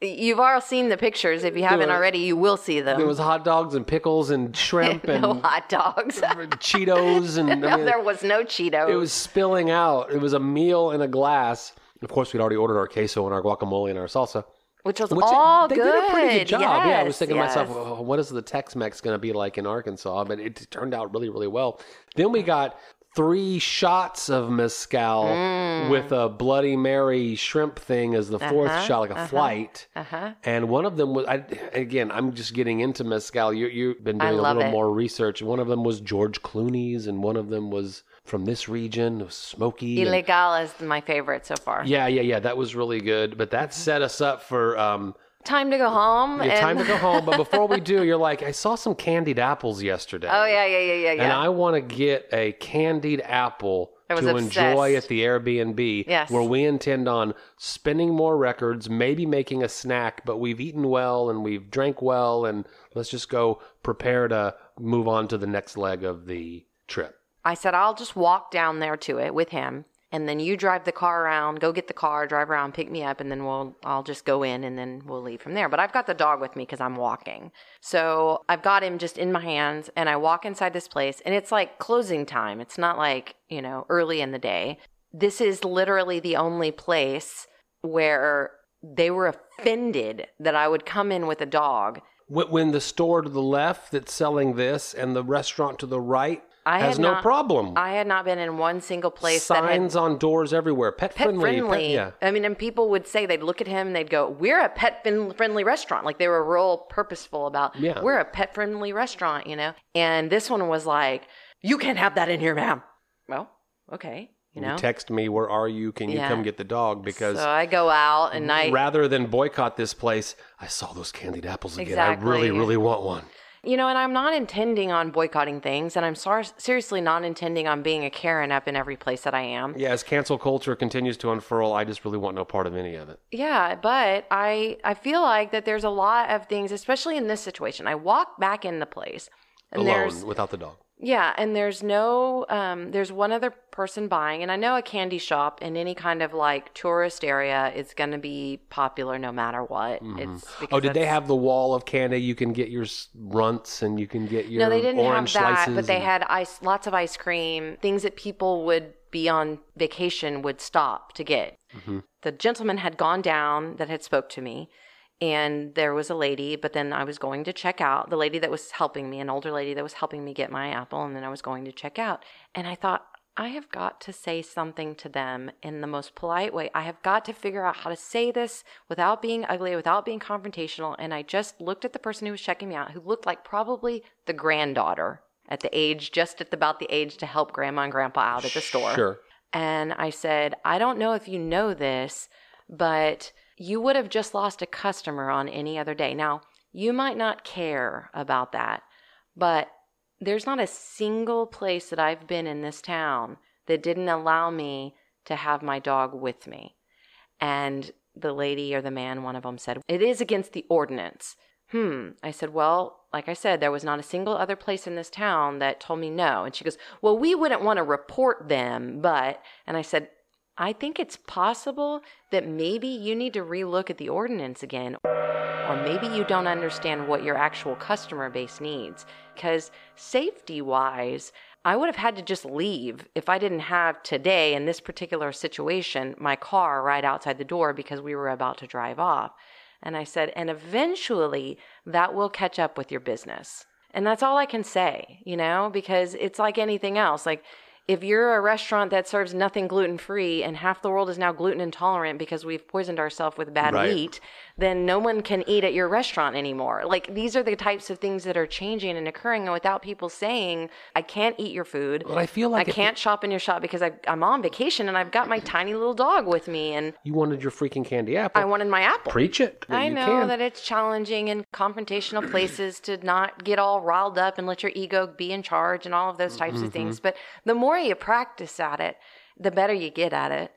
You've all seen the pictures. If you haven't already, you will see them. There was hot dogs and pickles and shrimp and no hot dogs. Cheetos and I no, mean, there was no Cheetos. it was spilling out. It was a meal in a glass. Of course, we'd already ordered our queso and our guacamole and our salsa. which was Which all they good. did a pretty good job. yeah, I was Yes, thinking to myself, oh, what is the Tex-Mex going to be like in Arkansas? But it turned out really, really well. Then we got three shots of mezcal Mm. with a Bloody Mary shrimp thing as the 4th Uh-huh, shot, like a flight. Uh-huh. And one of them was, I, again, I'm just getting into mezcal. You, you've been doing a little it. more research. One of them was George Clooney's, and one of them was from this region, smoky. and- Illegal is my favorite so far. yeah, yeah, yeah. That was really good. But that set us up for um, Time to go home. yeah, and... time to go home. But before we do, you're like, I saw some candied apples yesterday. Oh yeah, yeah, yeah, yeah, And yeah. I want to get a candied apple to enjoy at the Airbnb, Yes. where we intend on spinning more records, maybe making a snack. But we've eaten well and we've drank well, and let's just go prepare to move on to the next leg of the trip. I said I'll just walk down there to it with him, and then you drive the car around, go get the car, drive around, pick me up, and then we'll I'll just go in and then we'll leave from there. But I've got the dog with me because I'm walking, so I've got him just in my hands, and I walk inside this place, and it's like closing time. It's not like you know early in the day. This is literally the only place where they were offended that I would come in with a dog When when the store to the left that's selling this and the restaurant to the right I has had no not- problem. I had not been in one single place that had Signs on doors everywhere. Pet, pet friendly. pet- yeah. I mean, and people would say they'd look at him and they'd go, "We're a pet friendly restaurant." Like they were real purposeful about, Yeah. "We're a pet friendly restaurant," you know. And this one was like, "You can't have that in here, ma'am." Well, okay, you know. You text me, where are you? Can you Yeah. come get the dog? Because so I go out and I, rather than boycott this place, I saw those candied apples again. I really, really want one. You know, and I'm not intending on boycotting things, and I'm sor- seriously not intending on being a Karen up in every place that I am. Yeah, as cancel culture continues to unfurl, I just really want no part of any of it. Yeah, but I I feel like that there's a lot of things, especially in this situation. I walk back in the place, and there's Alone, without the dog. Yeah, and there's no um there's one other person buying, and I know a candy shop in any kind of like tourist area is going to be popular no matter what. It's Oh, did they have the wall of candy? You can get your runts and you can get your No, they didn't have that, but they and- had ice, lots of ice cream, things that people would be on vacation would stop to get. Mm-hmm. The gentleman had gone down that had spoke to me, and there was a lady. But then I was going to check out. The lady that was helping me, an older lady that was helping me get my apple, and then I was going to check out. And I thought, I have got to say something to them in the most polite way. I have got to figure out how to say this without being ugly, without being confrontational. And I just looked at the person who was checking me out, who looked like probably the granddaughter at the age, just at about the age to help grandma and grandpa out at the store. Sure. And I said, I don't know if you know this, but you would have just lost a customer on any other day. Now, you might not care about that, but there's not a single place that I've been in this town that didn't allow me to have my dog with me. And the lady or the man, one of them said, It is against the ordinance. Hmm. I said, Well, like I said, there was not a single other place in this town that told me no. And she goes, Well, we wouldn't want to report them, but. And I said, I think it's possible that maybe you need to relook at the ordinance again, or maybe you don't understand what your actual customer base needs. Because safety wise, I would have had to just leave if I didn't have today, in this particular situation, my car right outside the door because we were about to drive off. And I said, and eventually that will catch up with your business. And that's all I can say, you know, because it's like anything else. Like, if you're a restaurant that serves nothing gluten free and half the world is now gluten intolerant because we've poisoned ourselves with bad Right. wheat, then no one can eat at your restaurant anymore. Like these are the types of things that are changing and occurring and without people saying, I can't eat your food. But I feel like I can't shop in your shop because I, I'm on vacation and I've got my tiny little dog with me and You wanted your freaking candy apple. I wanted my apple. Preach it. I know can. that it's challenging in confrontational places to not get all riled up and let your ego be in charge and all of those types Mm-hmm. of things. But the more you practice at it, the better you get at it.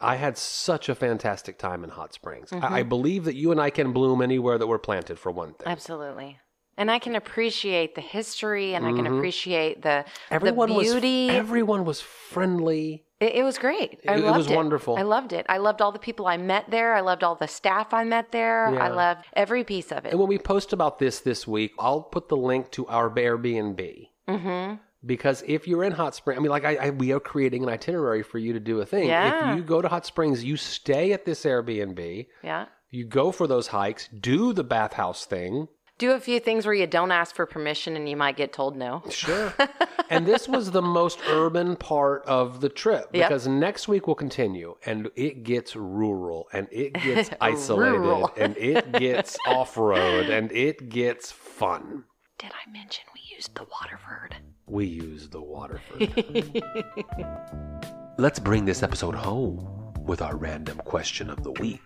I had such a fantastic time in Hot Springs. Mm-hmm. I, I believe that you and I can bloom anywhere that we're planted, for one thing. Absolutely. And I can appreciate the history and I can appreciate the, Mm-hmm. Everyone the beauty. was everyone was friendly. It, it was great. I It- it loved was wonderful. I loved it. I loved all the people I met there. I loved all the staff I met there. Yeah. I loved every piece of it. And when we post about this this week, I'll put the link to our Airbnb. mm-hmm. Because if you're in Hot Springs, I mean, like I, I, we are creating an itinerary for you to do a thing. Yeah. If you go to Hot Springs, you stay at this Airbnb, Yeah. you go for those hikes, do the bathhouse thing. Do a few things where you don't ask for permission and you might get told no. Sure. and this was the most urban part of the trip Yep. because next week we'll continue and it gets rural and it gets isolated and it gets off road and it gets fun. Did I mention we used the Waterford? We use the Waterford. Let's bring this episode home with our random question of the week.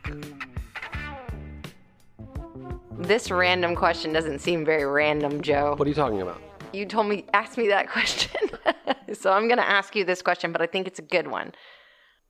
This random question doesn't seem very random, Joe. What are you talking about? You told me, ask me that question. so I'm going to ask you this question, but I think it's a good one.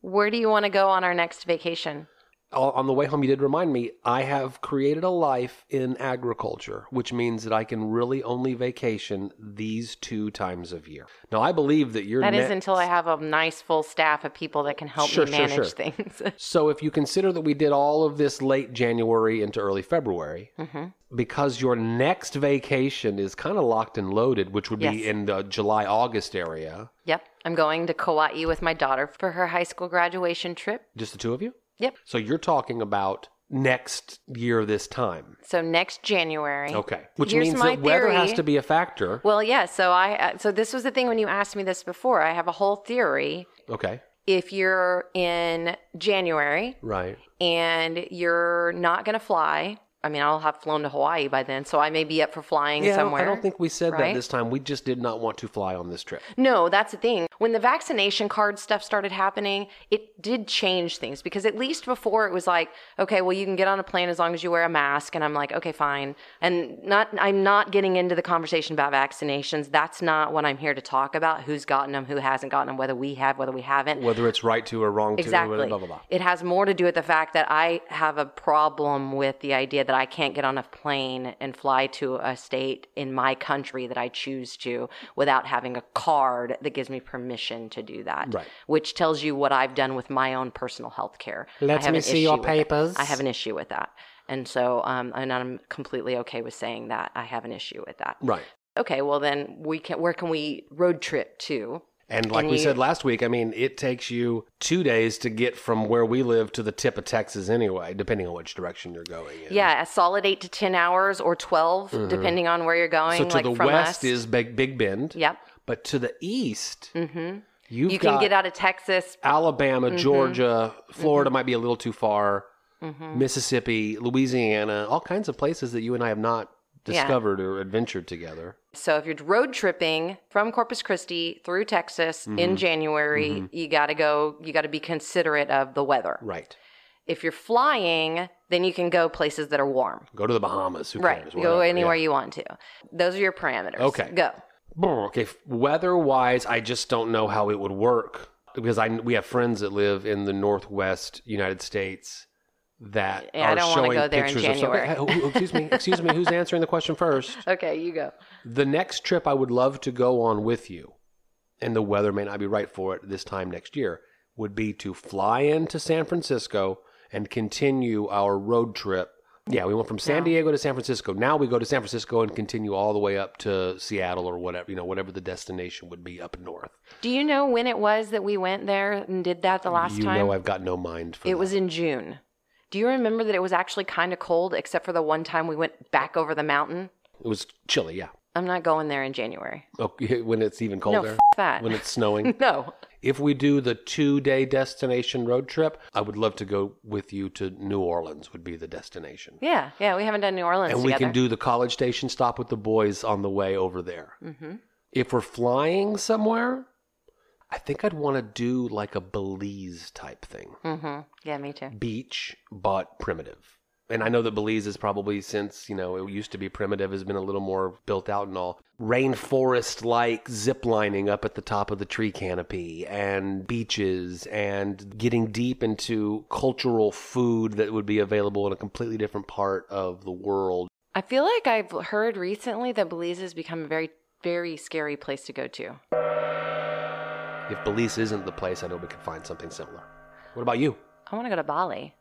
Where do you want to go on our next vacation? On the way home, you did remind me I have created a life in agriculture, which means that I can really only vacation these two times of year. Now, I believe that you're That is until I have a nice full staff of people that can help Sure, me sure, manage sure. things. So, if you consider that we did all of this late January into early February, Mm-hmm. because your next vacation is kind of locked and loaded, which would be Yes. in the July August area, yep. I'm going to Kauai with my daughter for her high school graduation trip. just the two of you? Yep. So, you're talking about next year this time. So next January. Okay. Which Here's means that weather has to be a factor. Well, yeah. So I. Uh, so this was the thing when you asked me this before. I have a whole theory. Okay. If you're in January Right. and you're not going to fly, I mean, I'll have flown to Hawaii by then, so I may be up for flying Yeah, somewhere. I don't think we said that this time. We just did not want to fly on this trip. No, that's the thing. When the vaccination card stuff started happening, it did change things because at least before it was like, okay, well you can get on a plane as long as you wear a mask and I'm like, okay, fine. And not I'm not getting into the conversation about vaccinations. That's not what I'm here to talk about. Who's gotten them, who hasn't gotten them, whether we have, whether we haven't. Whether it's right to or wrong to, Exactly. blah, blah, blah. It has more to do with the fact that I have a problem with the idea that I can't get on a plane and fly to a state in my country that I choose to without having a card that gives me permission to do that. Right. Which tells you what I've done with my own personal health care. Let me see your papers. I have an issue with that. And so, um, and I'm completely okay with saying that I have an issue with that. Right. Okay, well then we can. Where can we road trip to? And like we said last week, I mean, it takes you two days to get from where we live to the tip of Texas anyway, depending on which direction you're going in. Yeah, a solid eight to ten hours or 12 depending on where you're going. Mm-hmm. So to like the west us. is Big, Big Bend. Yep. But to the east, Mm-hmm. You can get out of Texas. Alabama, Mm-hmm. Georgia, Florida might be a little too far. Mississippi, Louisiana, all kinds of places that you and I have not Yeah. discovered or adventured together. So if you're road tripping from Corpus Christi through Texas Mm-hmm. in January, you got to go, you got to be considerate of the weather. Right. If you're flying, then you can go places that are warm. Go to the Bahamas. Who Right. cares? Go anywhere yeah. you want to. Those are your parameters. Okay. Go. Okay, weather wise, I just don't know how it would work because I we have friends that live in the Northwest United States that Yeah, I are showing go there pictures of who- oh, who- oh, excuse me, excuse me, who's answering the question first? Okay, you go. The next trip I would love to go on with you, and the weather may not be right for it this time next year, would be to fly into San Francisco and continue our road trip. Yeah, we went from San Diego to San Francisco. Now we go to San Francisco and continue all the way up to Seattle or whatever, you know, whatever the destination would be up north. Do you know when it was that we went there and did that the last you time? know I've got no mind for it that. was in June. Do you remember that it was actually kind of cold except for the one time we went back over the mountain? It was chilly, yeah. I'm not going there in January. Okay, when it's even No, colder. f- that. When it's snowing. no. If we do the two day destination road trip, I would love to go with you to New Orleans, would be the destination. Yeah, yeah, we haven't done New Orleans and we together. can do the college station stop with the boys on the way over there. hmm If we're flying somewhere, I think I'd want to do like a Belize type thing. hmm Yeah, me too. Beach, but primitive. And I know that Belize is probably since, you know, it used to be primitive, has been a little more built out and all. Rainforest like zip lining up at the top of the tree canopy and beaches and getting deep into cultural food that would be available in a completely different part of the world. I feel like I've heard recently that Belize has become a very, very scary place to go to. If Belize isn't the place, I know we could find something similar. What about you? I want to go to Bali.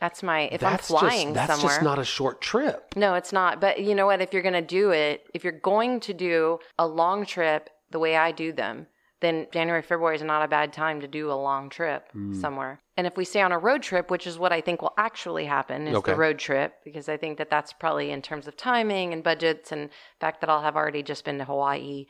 That's my if that's I'm flying just, that's somewhere. just not a short trip. No, it's not. But you know what? If you're going to do it, if you're going to do a long trip the way I do them, then January, February is not a bad time to do a long trip Hmm. somewhere. And if we stay on a road trip, which is what I think will actually happen, is Okay. the road trip, because I think that that's probably in terms of timing and budgets and fact that I'll have already just been to Hawaii.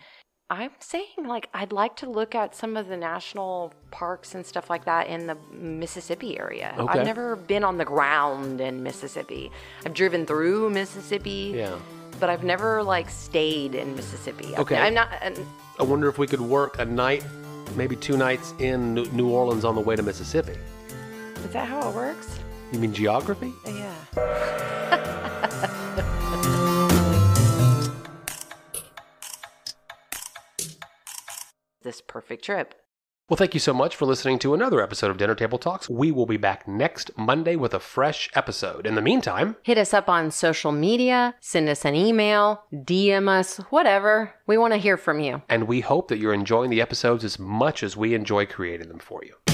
I'm saying like I'd like to look at some of the national parks and stuff like that in the Mississippi area. Okay. I've never been on the ground in Mississippi. I've driven through Mississippi, Yeah. but I've never like stayed in Mississippi. Okay. I'm not. and I wonder if we could work a night, maybe two nights in New Orleans on the way to Mississippi. Is that how it works? You mean geography? Yeah. this perfect trip. Well, thank you so much for listening to another episode of Dinner Table Talks. We will be back next Monday with a fresh episode. In the meantime, Hit us up on social media, send us an email, DM us, whatever. We want to hear from you. and we hope that you're enjoying the episodes as much as we enjoy creating them for you.